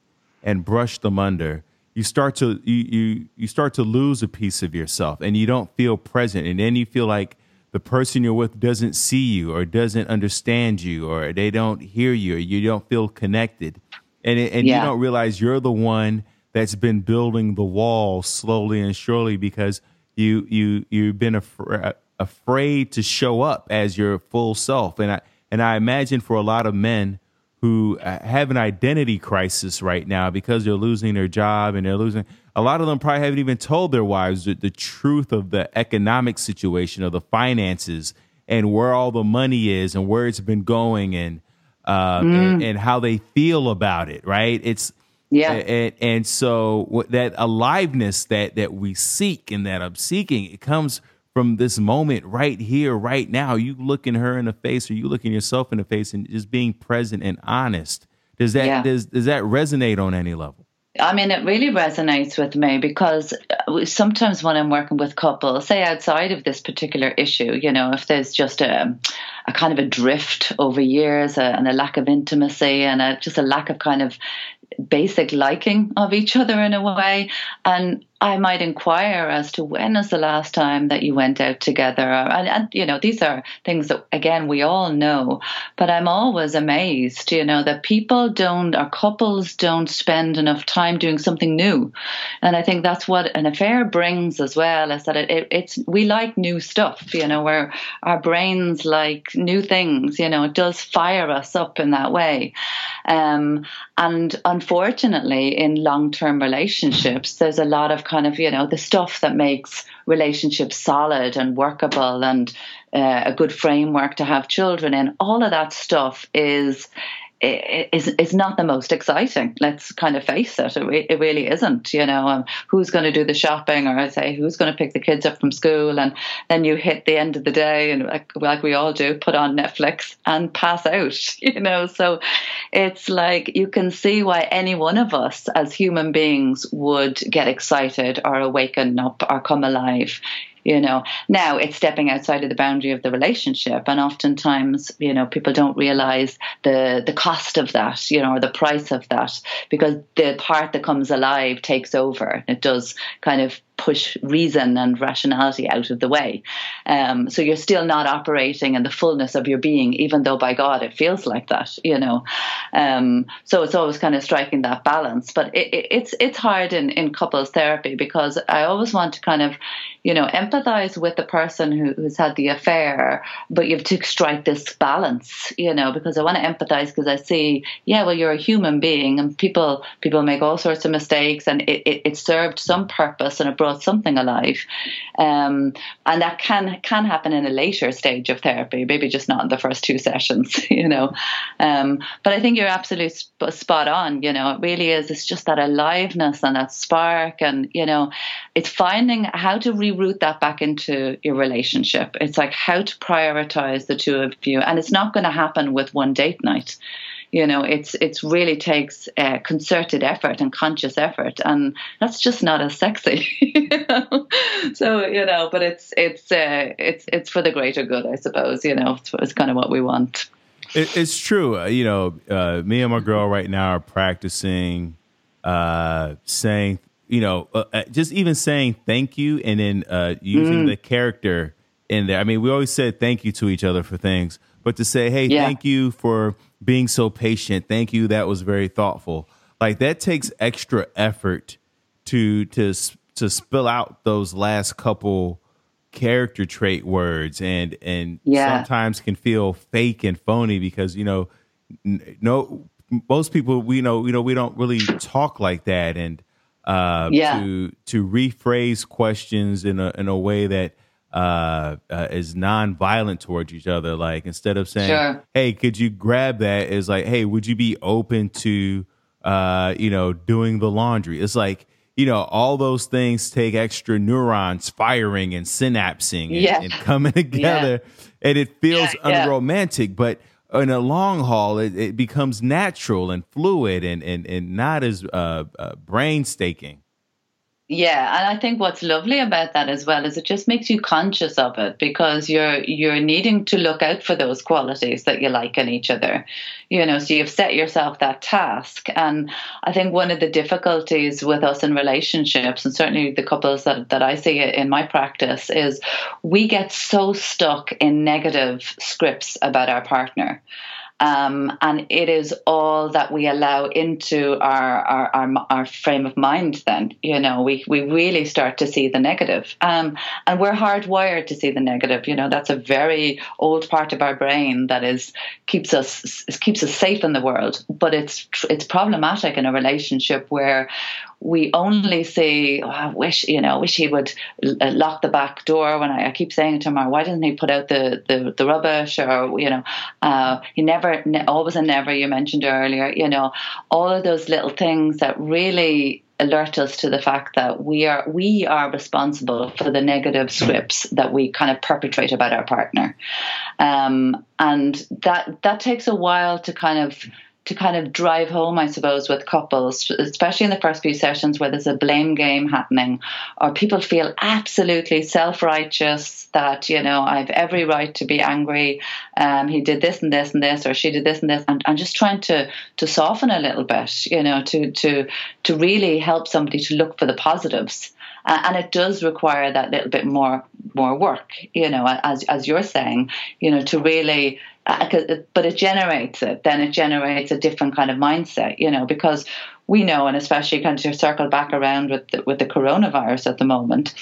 and brush them under, you start to you you you start to lose a piece of yourself, and you don't feel present, and then you feel like the person you're with doesn't see you or doesn't understand you or they don't hear you or you don't feel connected and and yeah. you don't realize you're the one that's been building the wall slowly and surely because you you you've been afraid afraid to show up as your full self. And I and I imagine for a lot of men who uh, have an identity crisis right now because they're losing their job and they're losing a lot of them probably haven't even told their wives the, the truth of the economic situation of the finances and where all the money is and where it's been going and uh, mm. and, and, how they feel about it right it's yeah and, and so that aliveness that that we seek and that i'm seeking it comes from this moment right here, right now, you looking her in the face or you looking yourself in the face and just being present and honest. Does that yeah. does does that resonate on any level? I mean, it really resonates with me because uh, sometimes when I'm working with couples, say outside of this particular issue, you know, if there's just a, a kind of a drift over years uh, and a lack of intimacy and a, just a lack of kind of basic liking of each other in a way. And I might inquire as to when is the last time that you went out together. And, and, you know, these are things that, again, we all know. But I'm always amazed, you know, that people don't, or couples don't spend enough time doing something new. And I think that's what an affair brings as well, is that it, it, it's, we like new stuff, you know, where our brains like new things, you know, it does fire us up in that way. Um, and unfortunately, in long term relationships, there's a lot of kind of, you know, the stuff that makes relationships solid and workable and uh, a good framework to have children in. All of that stuff is is is not the most exciting. Let's kind of face it. It, re- it really isn't. You know, um, who's going to do the shopping, or I say, who's going to pick the kids up from school, and then you hit the end of the day, and like, like we all do, put on Netflix and pass out. You know, so it's like you can see why any one of us as human beings would get excited or awaken up or come alive you know. Now it's stepping outside of the boundary of the relationship and oftentimes you know people don't realize the the cost of that you know or the price of that because the part that comes alive takes over. It does kind of push reason and rationality out of the way. Um, so you're still not operating in the fullness of your being, even though by God it feels like that, you know. Um, so it's always kind of striking that balance. But it, it, it's it's hard in, in couples therapy because I always want to kind of, you know, empathize with the person who, who's had the affair, but you have to strike this balance, you know, because I want to empathize because I see, yeah, well, you're a human being and people people make all sorts of mistakes and it, it, it served some purpose and it brought brought something alive. Um, and that can can happen in a later stage of therapy, maybe just not in the first two sessions, you know. Um, but I think you're absolutely spot on. You know, it really is. It's just that aliveness and that spark, and you know, it's finding how to reroute that back into your relationship. It's like how to prioritize the two of you, and it's not going to happen with one date night you know it's it's really takes uh, concerted effort and conscious effort and that's just not as sexy you know? so you know but it's it's uh, it's it's for the greater good i suppose you know it's, it's kind of what we want it, it's true uh, you know uh, me and my girl right now are practicing uh, saying you know uh, uh, just even saying thank you and then using mm. the character in there i mean we always said thank you to each other for things but to say hey yeah. thank you for being so patient. Thank you. That was very thoughtful. Like that takes extra effort to to to spill out those last couple character trait words and and yeah. sometimes can feel fake and phony because you know no most people we know you know we don't really talk like that and uh yeah. to to rephrase questions in a in a way that uh, uh, is non-violent towards each other. Like instead of saying, sure. "Hey, could you grab that?" is like, "Hey, would you be open to, uh, you know, doing the laundry?" It's like you know, all those things take extra neurons firing and synapsing and, yeah. and coming together, yeah. and it feels yeah, unromantic, but. In a long haul, it, it, becomes natural and fluid and and, and not as uh, uh, brain staking. Yeah, and I think what's lovely about that as well is it just makes you conscious of it because you're you're needing to look out for those qualities that you like in each other. You know, so you've set yourself that task. And I think one of the difficulties with us in relationships and certainly the couples that, that I see in my practice is we get so stuck in negative scripts about our partner. Um, and it is all that we allow into our, our, our, our, frame of mind then you know we, we really start to see the negative. Um, and we're hardwired to see the negative you know that's a very old part of our brain that is keeps us keeps us safe in the world. But it's it's problematic in a relationship where we only say, oh, I wish, you know, I wish he would uh, lock the back door when I, I keep saying to him, why doesn't he put out the, the, the rubbish or, you know, uh, he never, ne- always and never, you mentioned earlier, you know, all of those little things that really alert us to the fact that we are we are responsible for the negative scripts that we kind of perpetrate about our partner. Um, and that that takes a while to kind of to kind of drive home, I suppose, with couples, especially in the first few sessions where there's a blame game happening, or people feel absolutely self righteous that, you know, I've every right to be angry. Um, he did this and this and this, or she did this and this. And I'm just trying to, to soften a little bit, you know, to, to, to really help somebody to look for the positives. Uh, and it does require that little bit more more work, you know, as as you're saying, you know, to really uh, but it generates it. Then it generates a different kind of mindset, you know, because we know, and especially kind of circle back around with the, with the coronavirus at the moment,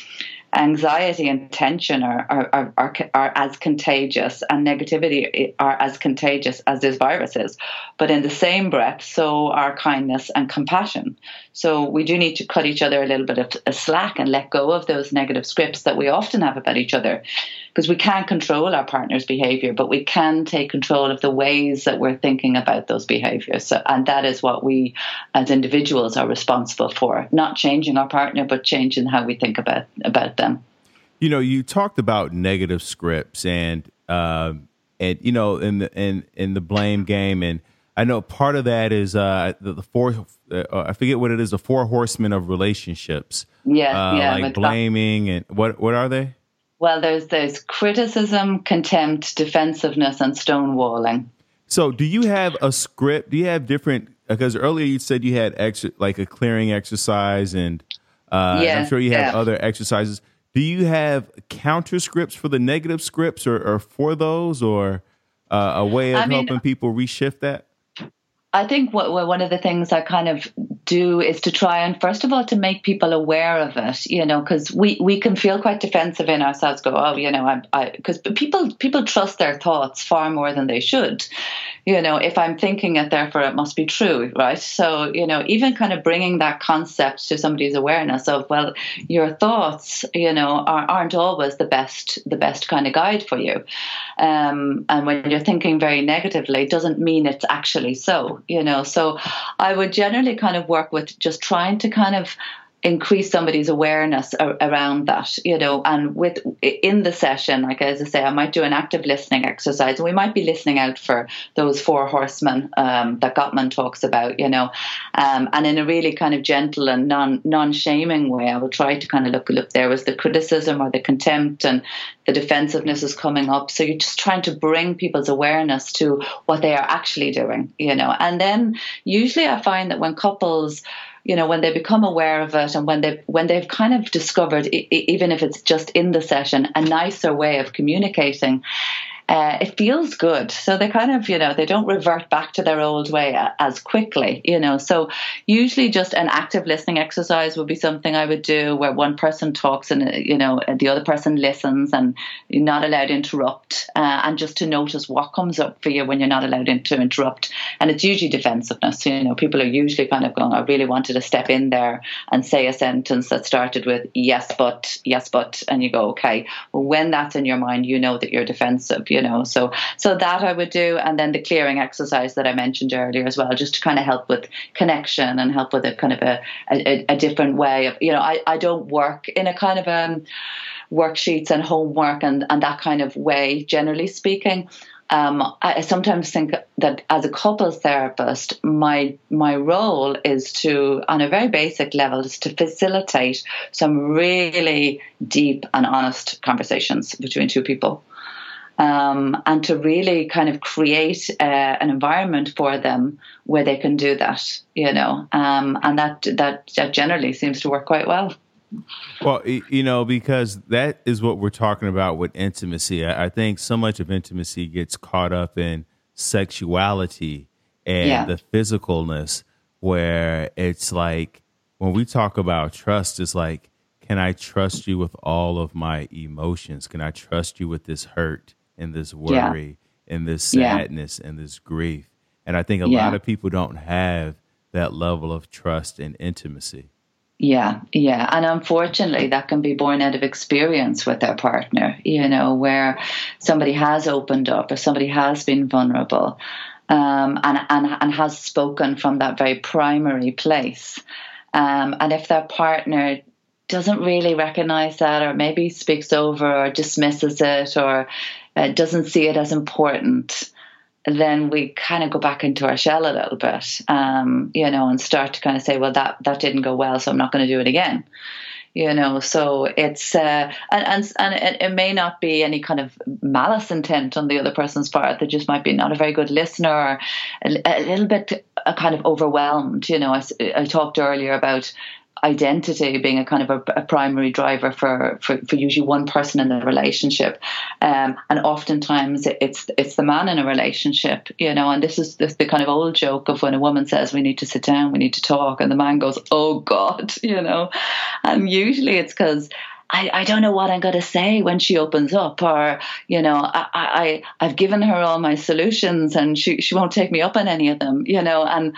anxiety and tension are, are, are, are, as contagious and negativity are as contagious as this virus is. But in the same breath, so are kindness and compassion. So we do need to cut each other a little bit of a slack and let go of those negative scripts that we often have about each other because we can't control our partner's behavior, but we can take control of the ways that we're thinking about those behaviors. So, and that is what we as individuals are responsible for, not changing our partner, but changing how we think about, about them. You know, you talked about negative scripts and, uh, and you know, in the in in the blame game, and I know part of that is uh, the, the four. Uh, I forget what it is. The four horsemen of relationships. Yeah, uh, yeah. Like blaming and what what are they? Well, there's there's criticism, contempt, defensiveness, and stonewalling. So, do you have a script? Do you have different? Because earlier you said you had extra, like a clearing exercise, and, uh, yeah, I'm sure you have yeah. other exercises. Do you have counter scripts for the negative scripts, or, or for those, or uh, a way of I mean, helping people reshift that? I think what, what, one of the things I kind of do is to try and first of all to make people aware of it you know because we we can feel quite defensive in ourselves go oh you know i because people people trust their thoughts far more than they should you know if i'm thinking it therefore it must be true right? So you know even kind of bringing that concept to somebody's awareness of well your thoughts you know are, aren't always the best the best kind of guide for you. Um, and when you're thinking very negatively doesn't mean it's actually so you know? So i would generally kind of work work with just trying to kind of increase somebody's awareness around that you know and with in the session like as i say i might do an active listening exercise. And we might be listening out for those four horsemen um, that gottman talks about you know um, and in a really kind of gentle and non non-shaming way i will try to kind of look look there was the criticism or the contempt and the defensiveness is coming up. So you're just trying to bring people's awareness to what they are actually doing you know. And then usually i find that when couples you know when they become aware of it and when they when they've kind of discovered even if it's just in the session a nicer way of communicating uh, it feels good. So they kind of, you know, they don't revert back to their old way as quickly, you know. So usually just an active listening exercise would be something I would do where one person talks and, you know, the other person listens and you're not allowed to interrupt uh, and just to notice what comes up for you when you're not allowed to interrupt. And it's usually defensiveness, you know, people are usually kind of going, I really wanted to step in there and say a sentence that started with yes, but, yes, but, and you go, okay. Well, when that's in your mind, you know that you're defensive you know. So so that I would do, and then the clearing exercise that I mentioned earlier as well, just to kind of help with connection and help with a kind of a, a, a different way of, you know, I, I don't work in a kind of um worksheets and homework and, and that kind of way, generally speaking. Um, I sometimes think that as a couples therapist, my my role is to, on a very basic level, is to facilitate some really deep and honest conversations between two people um, and to really kind of create uh, an environment for them where they can do that, you know, um, and that, that that generally seems to work quite well. Well, you know, because that is what we're talking about with intimacy. I think so much of intimacy gets caught up in sexuality and yeah. the physicalness, where it's like when we talk about trust, it's like, can I trust you with all of my emotions? Can I trust you with this hurt? And this worry yeah. and this sadness yeah. and this grief. And I think a yeah. lot of people don't have that level of trust and intimacy. Yeah, yeah. And unfortunately, that can be born out of experience with their partner, you know, where somebody has opened up or somebody has been vulnerable um, and, and, and has spoken from that very primary place. Um, and if their partner doesn't really recognize that or maybe speaks over or dismisses it or uh, doesn't see it as important, then we kind of go back into our shell a little bit, um, you know, and start to kind of say, well, that that didn't go well, so I'm not going to do it again. You know, so it's uh, and and and it, may not be any kind of malice intent on the other person's part. They just might be not a very good listener, or a, a little bit uh, kind of overwhelmed. You know, I, I talked earlier about identity being a kind of a, a primary driver for, for, for, usually one person in the relationship. Um, and oftentimes it's it's the man in a relationship, you know, and this is the, the, kind of old joke of when a woman says we need to sit down, we need to talk, and the man goes, oh God, you know. And usually it's because I, I don't know what I'm going to say when she opens up, or you know, I, I I've given her all my solutions and she she won't take me up on any of them, you know, and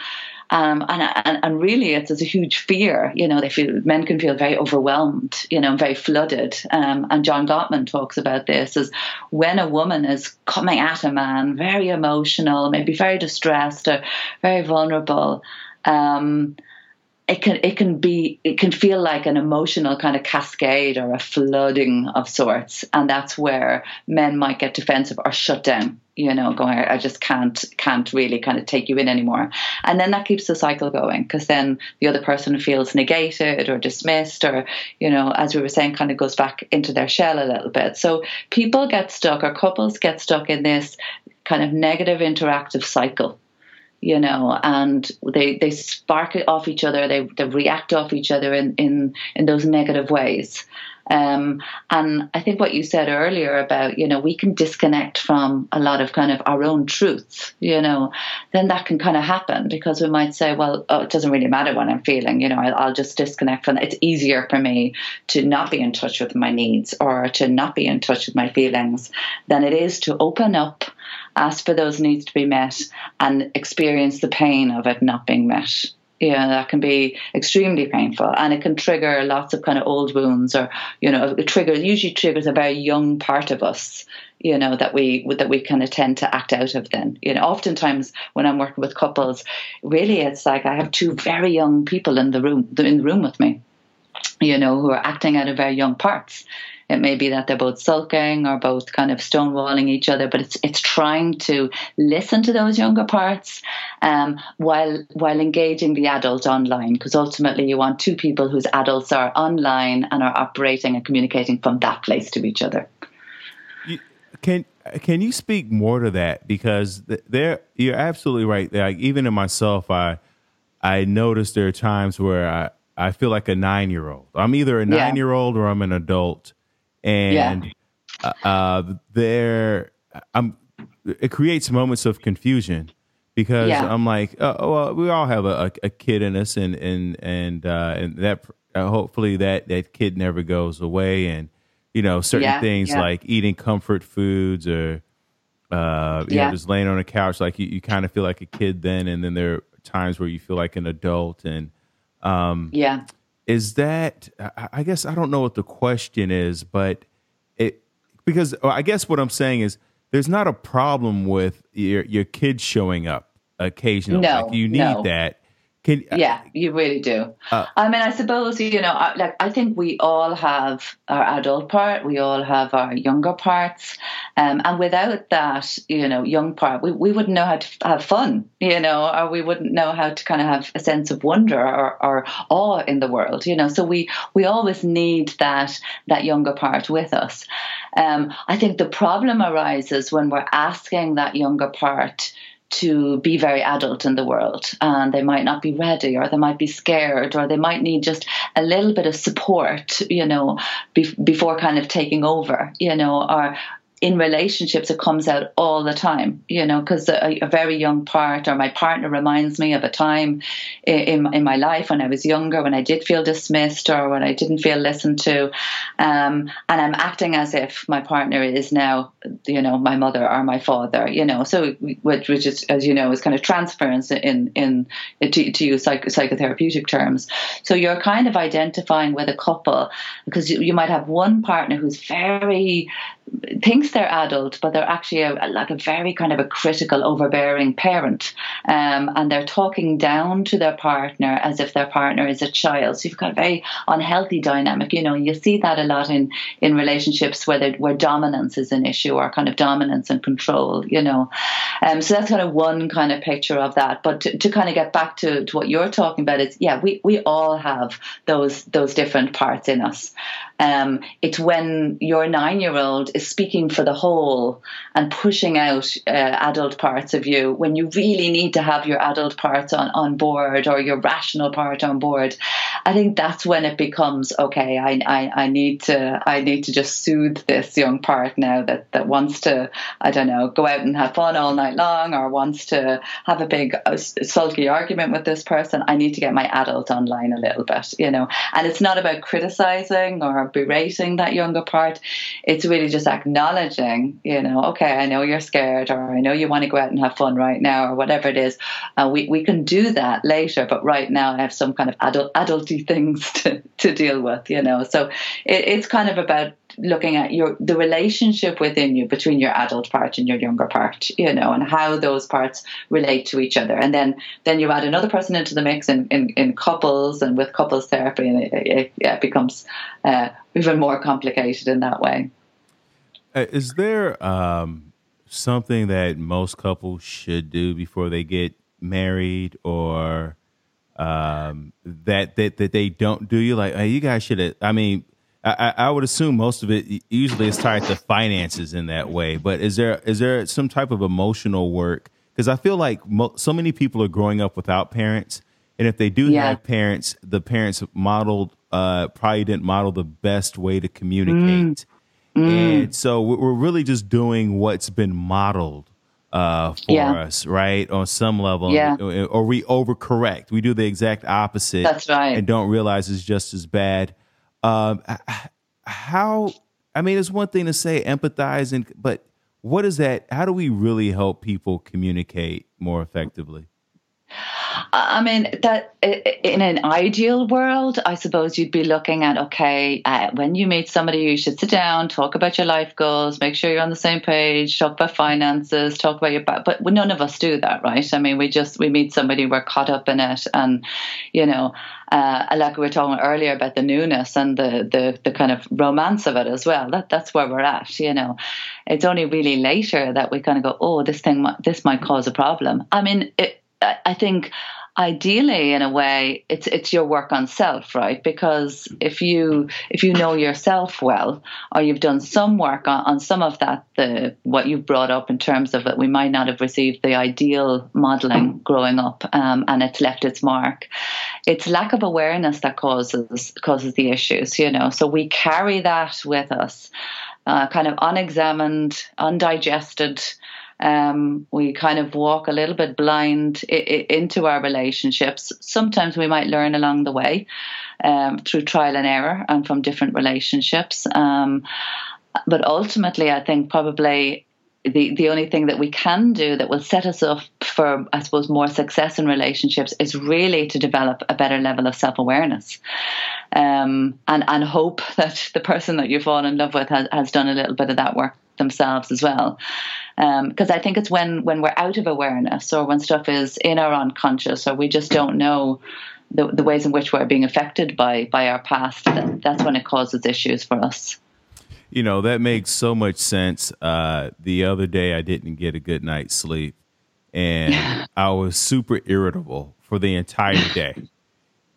um, and, and, and really, it's, it's a huge fear. You know, they feel men can feel very overwhelmed, you know, very flooded. Um, and John Gottman talks about this as when a woman is coming at a man, very emotional, maybe very distressed or very vulnerable. Um, it can it can be it can feel like an emotional kind of cascade or a flooding of sorts, and that's where men might get defensive or shut down you know, going, I just can't, can't really kind of take you in anymore. And then that keeps the cycle going because then the other person feels negated or dismissed or, you know, as we were saying, kind of goes back into their shell a little bit. So people get stuck or couples get stuck in this kind of negative interactive cycle you know, and they they spark it off each other. They they react off each other in in in those negative ways. Um, and I think what you said earlier about, you know, we can disconnect from a lot of kind of our own truths, you know, then that can kind of happen because we might say, well, oh, it doesn't really matter what I'm feeling, you know, I'll, I'll just disconnect from it. It's easier for me to not be in touch with my needs or to not be in touch with my feelings than it is to open up ask for those needs to be met and experience the pain of it not being met you know, that can be extremely painful and it can trigger lots of kind of old wounds or, you know, it triggers, usually triggers a very young part of us, you know, that we, that we kind of tend to act out of then. You know, oftentimes when I'm working with couples, really it's like I have two very young people in the room, in the room with me, you know, who are acting out of very young parts it may be that they're both sulking or both kind of stonewalling each other, but it's it's trying to listen to those younger parts um, while while engaging the adult online, because ultimately you want two people whose adults are online and are operating and communicating from that place to each other. Can can you speak more to that? Because there, you're absolutely right. Like even in myself, I I notice there are times where I I feel like a nine year old. I'm either a nine year old or I'm an adult, and yeah. Uh, uh, there, I'm. It creates moments of confusion because yeah. I'm like, oh, well, we all have a, a, kid in us, and and and uh, and that uh, hopefully that that kid never goes away, and you know certain yeah, things like eating comfort foods or uh, you know just laying on a couch, like you, you kind of feel like a kid then, and then there are times where you feel like an adult, and um, yeah, is that I guess I don't know what the question is, but it because I guess what I'm saying is there's not a problem with your your kids showing up occasionally. No, like you need no. that. Can, uh, yeah, you really do. Uh, I mean, I suppose you know, like I think we all have our adult part, we all have our younger parts, um, and without that, you know, young part, we, we wouldn't know how to have fun, you know, or we wouldn't know how to kind of have a sense of wonder or, or awe in the world, you know. So we we always need that that younger part with us. Um, I think the problem arises when we're asking that younger part to be very adult in the world and they might not be ready or they might be scared or they might need just a little bit of support you know be- before kind of taking over you know or in relationships it comes out all the time you know because a, a, very young part or my partner reminds me of a time in, in my life when i was younger when i did feel dismissed or when i didn't feel listened to. Um, and i'm acting as if my partner is now you know my mother or my father you know. So which, which is as you know is kind of transference in in to, to use psych, psychotherapeutic terms. So you're kind of identifying with a couple because you, you might have one partner who's very thinks they're adult, but they're actually a, like a very kind of a critical, overbearing parent, um, and they're talking down to their partner as if their partner is a child. So you've got a very unhealthy dynamic. You know, you see that a lot in in relationships where where dominance is an issue or kind of dominance and control. You know, um, so that's kind of one kind of picture of that. But to, to kind of get back to, to what you're talking about is, yeah, we we all have those those different parts in us. Um, it's when your nine year old is speaking for the whole and pushing out uh, adult parts of you when you really need to have your adult parts on, on board or your rational part on board. I think that's when it becomes okay. I, I, I need to I need to just soothe this young part now that that wants to I don't know go out and have fun all night long or wants to have a big uh, sulky argument with this person. I need to get my adult online a little bit, you know. And it's not about criticizing or berating that younger part. It's really just acknowledging, you know, okay, I know you're scared or I know you want to go out and have fun right now or whatever it is. Uh, we we can do that later, but right now I have some kind of adult adulty things to, to deal with, you know. So it, it's kind of about looking at your the relationship within you between your adult part and your younger part, you know, and how those parts relate to each other. And then then you add another person into the mix in, in, in couples and with couples therapy, and it, it, it becomes uh, even more complicated in that way. Uh, is there um, something that most couples should do before they get married or um, that that that they don't do you like hey, you guys should i mean I, I would assume most of it usually is tied to finances in that way but is there is there some type of emotional work because i feel like mo- so many people are growing up without parents and if they do yeah. have parents the parents modeled uh, probably didn't model the best way to communicate mm. Mm. and so we're really just doing what's been modeled uh, for yeah. us, right? On some level, yeah. or we overcorrect. We do the exact opposite. That's right, and don't realize it's just as bad. Um, how? I mean, it's one thing to say empathize, and but what is that? How do we really help people communicate more effectively? I mean, that in an ideal world, I suppose you'd be looking at okay, uh, when you meet somebody, you should sit down, talk about your life goals, make sure you're on the same page, talk about finances, talk about your. back. But none of us do that, right? I mean, we just we meet somebody, we're caught up in it, and you know, uh, like we were talking earlier about the newness and the, the the kind of romance of it as well. That that's where we're at. You know, it's only really later that we kind of go, oh, this thing, this might cause a problem. I mean, it, I think ideally in a way it's it's your work on self right? Because if you if you know yourself well or you've done some work on, on some of that the what you've brought up in terms of that we might not have received the ideal modeling growing up um, and it's left its mark. It's lack of awareness that causes causes the issues you know? So we carry that with us uh, kind of unexamined undigested um, we kind of walk a little bit blind I- I into our relationships. Sometimes we might learn along the way um, through trial and error and from different relationships. Um, but ultimately, I think probably the, the only thing that we can do that will set us up for, I suppose, more success in relationships is really to develop a better level of self awareness um, and, and hope that the person that you fall in love with has, has done a little bit of that work themselves as well because um, I think it's when when we're out of awareness or when stuff is in our unconscious or we just don't know the, the ways in which we're being affected by by our past that, that's when it causes issues for us. You know that makes so much sense. Uh, the other day i didn't get a good night's sleep and i was super irritable for the entire day.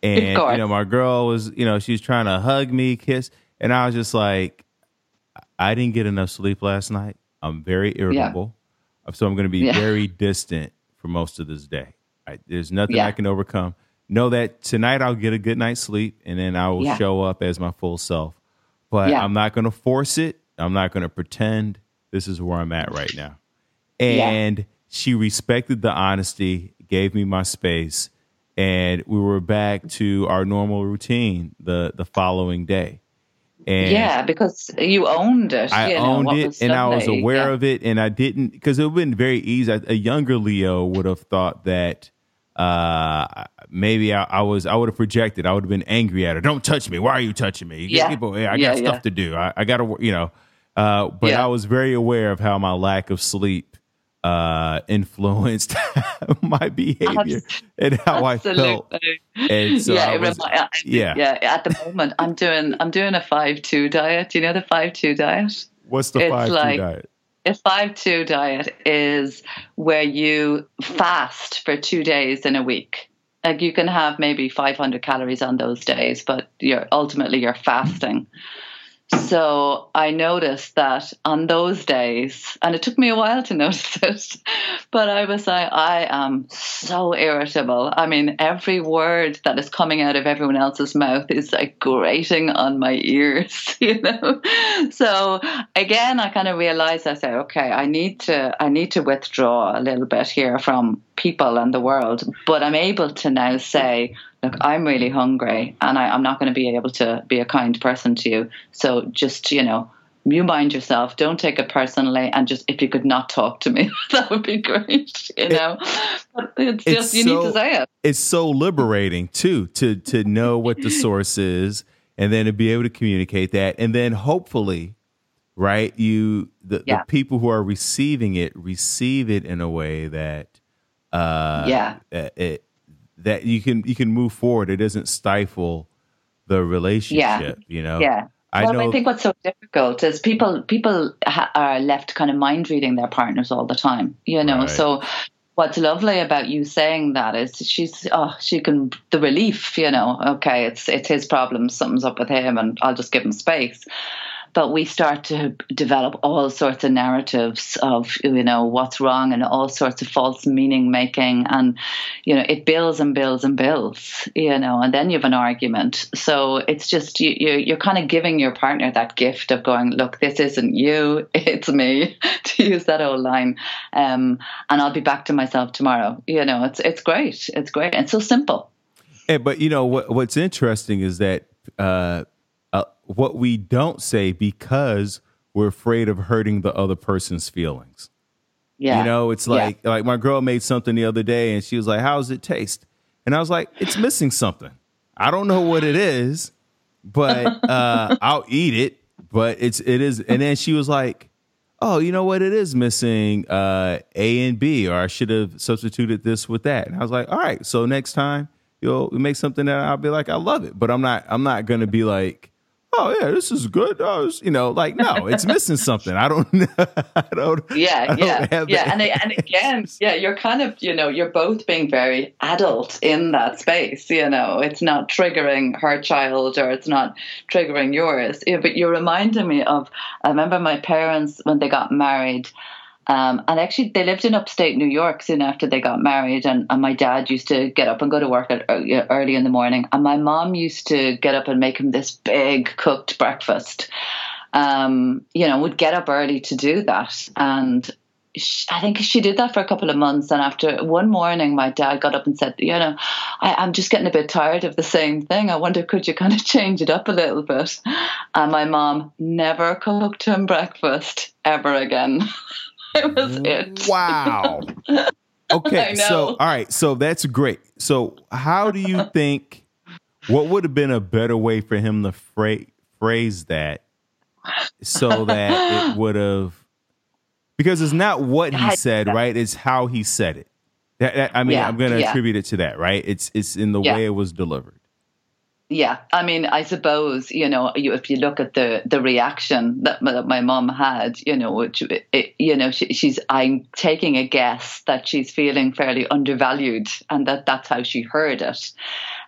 And you know my girl was you know she was trying to hug me kiss and i was just like i didn't get enough sleep last night I'm very irritable. Yeah. So I'm going to be yeah. very distant for most of this day. I, there's nothing yeah. I can overcome. Know that tonight I'll get a good night's sleep and then I will show up as my full self. But I'm not going to force it. I'm not going to pretend this is where I'm at right now. And she respected the honesty, gave me my space, and we were back to our normal routine the the following day. And yeah, because you owned it. I owned know, it, and I was aware yeah. of it, and I didn't because it would have been very easy. A younger Leo would have thought that uh, maybe I, I, was I would have projected. I would have been angry at her. Don't touch me. Why are you touching me? Yeah. People, I got yeah, stuff to do. I, I got to, you know. Uh, but I was very aware of how my lack of sleep uh, influenced my behavior and how Absolutely. I felt. And so yeah, was, I, yeah, yeah. At the moment, I'm doing I'm doing a five two diet. Do you know the five two diet? What's the five like, two diet? A five two diet is where you fast for two days in a week. Like you can have maybe 500 calories on those days, but you're ultimately you're fasting. So I noticed that on those days, and it took me a while to notice it, but I was like, I am so irritable. I mean, every word that is coming out of everyone else's mouth is like grating on my ears, you know. So again, I kind of realized I said, okay, I need to, I need to withdraw a little bit here from people and the world, but I'm able to now say, look, I'm really hungry and I, I'm not going to be able to be a kind person to you. So just, you know, you mind yourself. Don't take it personally, and just if you could not talk to me, that would be great. You know, it's, it's just you so, need to say it. It's so liberating too to to know what the source is, and then to be able to communicate that, and then hopefully, right, you the, yeah. the people who are receiving it receive it in a way that, uh, yeah, it, that you can you can move forward. It doesn't stifle the relationship. Yeah. You know. Yeah. I well, know. I think what's so difficult is people people ha- are left kind of mind reading their partners all the time. You know, right. so what's lovely about you saying that is she's oh she can the relief. You know, okay, it's it's his problem. Something's up with him, and I'll just give him space but we start to develop all sorts of narratives of you know what's wrong and all sorts of false meaning making. And you know it builds and builds and builds you know and then you have an argument. So it's just you, you you're kind of giving your partner that gift of going look this isn't you it's me to use that old line. Um, and I'll be back to myself tomorrow. You know it's it's great. It's great. And so simple. Yeah, but you know what what's interesting is that uh, what we don't say because we're afraid of hurting the other person's feelings. Yeah. You know, it's like yeah. like my girl made something the other day and she was like, "How does it taste?" And I was like, "It's missing something. I don't know what it is, but uh, I'll eat it. But it's it is." And then she was like, "Oh, you know what? It is missing uh, A and B, or I should have substituted this with that." And I was like, "All right, so next time you'll make something that I'll be like, I love it, but I'm not I'm not gonna be like." Oh yeah, this is good. Oh, you know, like no, it's missing something. I don't, I don't. Yeah, I yeah, don't yeah. And and again, yeah, you're kind of, you know, you're both being very adult in that space. You know, it's not triggering her child or it's not triggering yours. Yeah, but you're reminding me of. I remember my parents when they got married. Um, and actually, they lived in upstate New York soon after they got married. And, and my dad used to get up and go to work at, early in the morning. And my mom used to get up and make him this big cooked breakfast. Um, you know, would get up early to do that. And she, I think she did that for a couple of months. And after one morning, my dad got up and said, You know, I, am just getting a bit tired of the same thing. I wonder, could you kind of change it up a little bit? And my mom never cooked him breakfast ever again. it was it. Wow. Okay, so all right, so that's great. So how do you think what would have been a better way for him to fra- phrase that so that it would have because it's not what he said, right? It's how he said it. That, that, I mean, yeah, I'm going to yeah. attribute it to that, right? It's it's in the yeah. way it was delivered. Yeah, I mean, I suppose you know, you, if you look at the the reaction that, that my mom had, you know, which it, you know, she, she's I'm taking a guess that she's feeling fairly undervalued, and that that's how she heard it.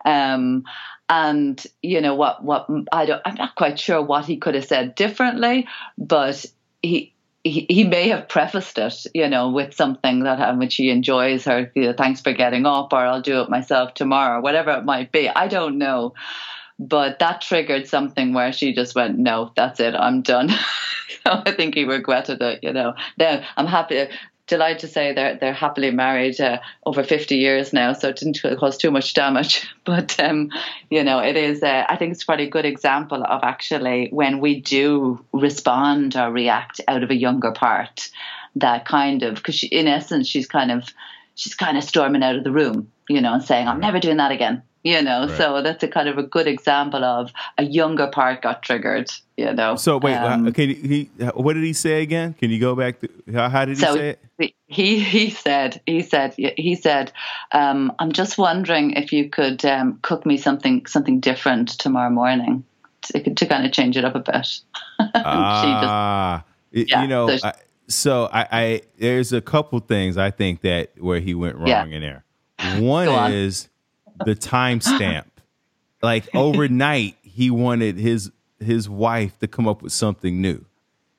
Um, and you know what what I don't I'm not quite sure what he could have said differently, but he he, he may have prefaced it, you know, with something that um, which he enjoys or you know, thanks for getting up or I'll do it myself tomorrow, whatever it might be. I don't know. But that triggered something where she just went, no, that's it, I'm done. so I think he regretted it, you know. Now I'm happy delighted to say they're they're happily married uh, over 50 years now, so it didn't cause too much damage. But um, you know, it is. Uh, I think it's probably a good example of actually when we do respond or react out of a younger part, that kind of because in essence she's kind of she's kind of storming out of the room, you know, and saying, "I'm never doing that again." you know? Right. so that's a kind of a good example of a younger part got triggered you know? So wait um, can he what did he say again? Can you go back to how, how did he so say it? he he said he said he said um, i'm just wondering if you could um, cook me something something different tomorrow morning to, to kind of change it up a bit. Ah just, yeah, you know so, I, so I, I, there's a couple things i think that where he went wrong yeah. in there one is the timestamp. like overnight, he wanted his his wife to come up with something new.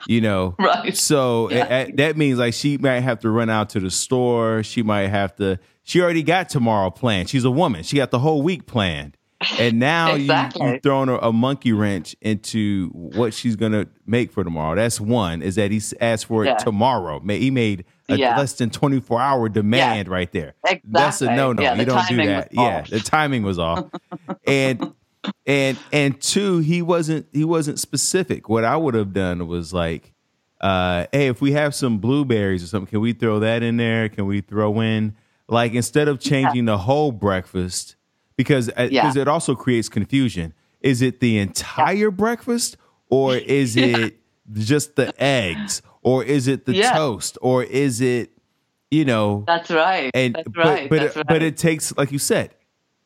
You know, Right. So Yeah. that means like she might have to run out to the store. She might have to. She already got tomorrow planned. She's a woman. She got the whole week planned, and now you Exactly. you thrown a, a monkey wrench into what she's gonna make for tomorrow. That's one. Is that he asked for it Yeah. tomorrow? He made a Yeah. less than twenty four hour demand right there. That's a no no. Yeah, you don't do that. Yeah, the timing was off. and and and two, he wasn't he wasn't specific. What I would have done was like, uh, hey, if we have some blueberries or something, can we throw that in there? Can we throw in like instead of changing the whole breakfast because because Yeah. it also creates confusion. Is it the entire breakfast or is it just the eggs or is it the Yeah. toast or is it you know That's right. and That's but right. but That's it, right. but it takes like you said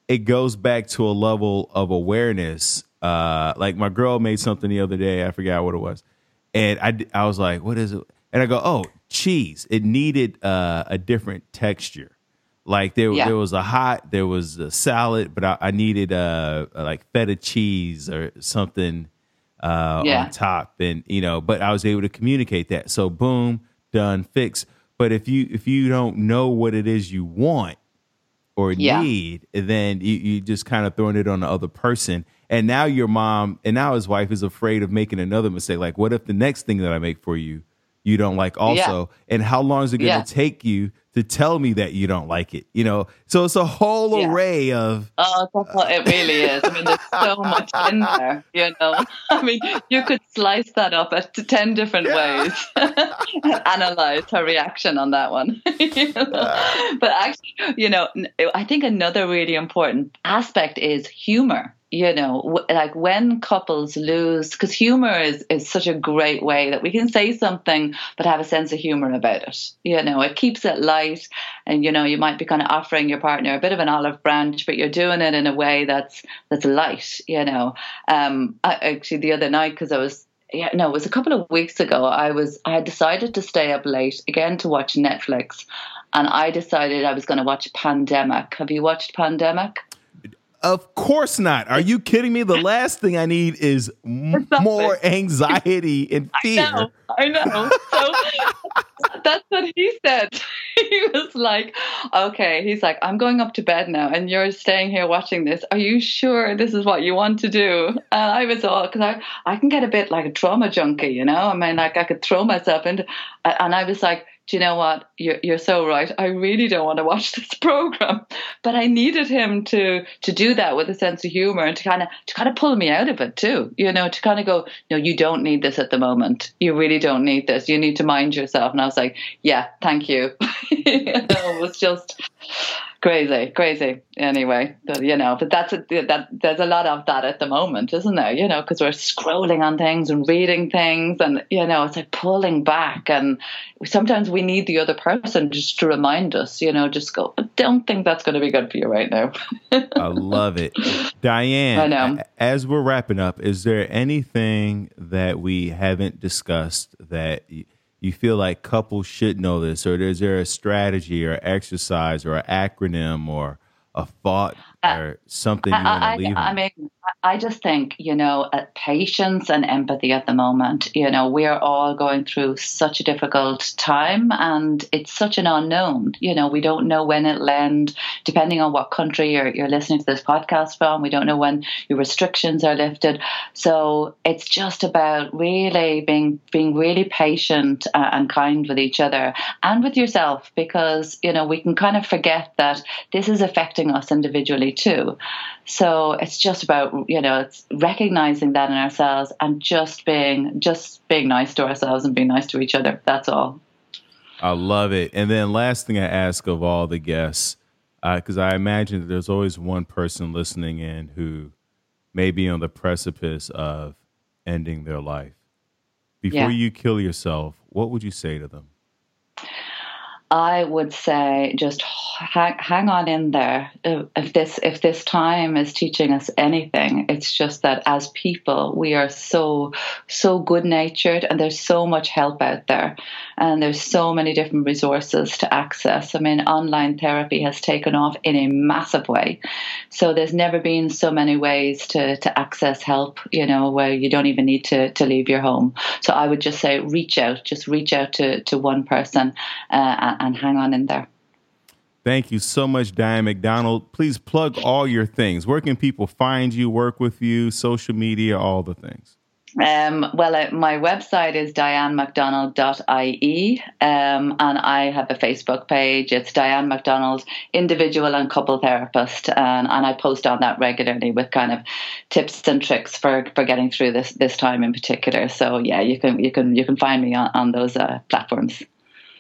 it goes back to a level of awareness uh like my girl made something the other day i forgot what it was and I I was like what is it and i go oh cheese it needed uh, a different texture like there Yeah. there was a hot there was a salad but i, I needed uh like feta cheese or something uh, Yeah. on top, and you know, but I was able to communicate that. So boom, done, fix. But if you if you don't know what it is you want or Yeah. need, then you, you just kind of throwing it on the other person. And now your mom and now his wife is afraid of making another mistake. Like, what if the next thing that I make for you you don't like also? And how long is it going to Yeah. take you to tell me that you don't like it? You know, so it's a whole Yeah. array of Oh, that's what it really is. I mean, there's so much in there, you know. I mean, you could slice that up at 10 different ways, analyze her reaction on that one. You know? But actually, you know, i think another really important aspect is humor. You know, w- like when couples lose, because humor is, is such a great way that we can say something but have a sense of humor about it. You know, it keeps it light and you know you might be kind of offering your partner a bit of an olive branch but you're doing it in a way that's that's light you know? Um I, actually the other night because i was yeah no it was a couple of weeks ago i was i had decided to stay up late again to watch netflix and i decided i was going to watch pandemic. Have you watched pandemic Of course not. Are you kidding me? The last thing I need is m- more anxiety and fear. know, I know. So that's what he said. He was like, okay, he's like, I'm going up to bed now and you're staying here watching this. Are you sure this is what you want to do? And I was all, because I, I can get a bit like a trauma junkie, you know? I mean, like I could throw myself into, and I was like, do you know what? You're, you're so right. I really don't want to watch this program, but I needed him to to do that with a sense of humor and to kind of to kind of pull me out of it too. You know, to kind of go, no, you don't need this at the moment. You really don't need this. You need to mind yourself. And I was like, yeah, thank you. you know, it was just crazy, crazy. Anyway, but, you know, but that's a, that. There's a lot of that at the moment, isn't there? You know, because we're scrolling on things and reading things, and you know, it's like pulling back. And sometimes we need the other person just to remind us. You know, just go. I don't think that's going to be good for you right now. I love it. Diane, I know. as we're wrapping up, is there anything that we haven't discussed that you feel like couples should know this, or is there a strategy or exercise or an acronym or a thought or something you want Uh, I, to leave? I, I mean, I just think, you know, uh, patience and empathy at the moment. You know, we are all going through such a difficult time and it's such an unknown. You know, we don't know when it'll end, depending on what country you're, you're listening to this podcast from. We don't know when your restrictions are lifted. So it's just about really being, being really patient uh, and kind with each other and with yourself because, you know, we can kind of forget that this is affecting us individually too. So it's just about you know it's recognizing that in ourselves and just being just being nice to ourselves and being nice to each other. That's all. I love it. And then last thing I ask of all the guests, uh, because I imagine that there's always one person listening in who may be on the precipice of ending their life. Before Yeah. you kill yourself, what would you say to them? I would say just hang, hang on in there. If this if this time is teaching us anything, it's just that as people we are so so good natured, and there's so much help out there, and there's so many different resources to access. I mean, online therapy has taken off in a massive way, so there's never been so many ways to to access help. You know, where you don't even need to to leave your home. So I would just say reach out, just reach out to to one person. Uh, and hang on in there. Thank you so much, Diane McDonald. Please plug all your things. Where can people find you, work with you, social media, all the things? Um, well, uh, my website is dianemcdonald.ie, um, and I have a Facebook page. It's Diane McDonald, individual and couple therapist, and, and I post on that regularly with kind of tips and tricks for, for getting through this this time in particular. So yeah, you can you can you can find me on, on those uh, platforms.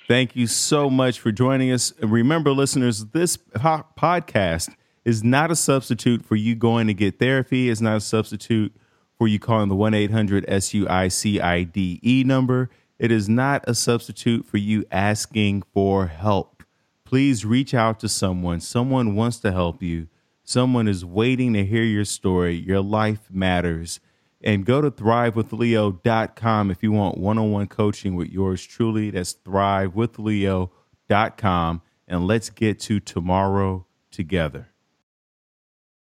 Thank you so much for joining us. Remember, listeners, this podcast is not a substitute for you going to get therapy. It's not a substitute for you calling the 1 800 SUICIDE number. It is not a substitute for you asking for help. Please reach out to someone. Someone wants to help you. Someone is waiting to hear your story. Your life matters and go to thrivewithleo.com if you want one-on-one coaching with yours truly. That's thrivewithleo.com and let's get to tomorrow together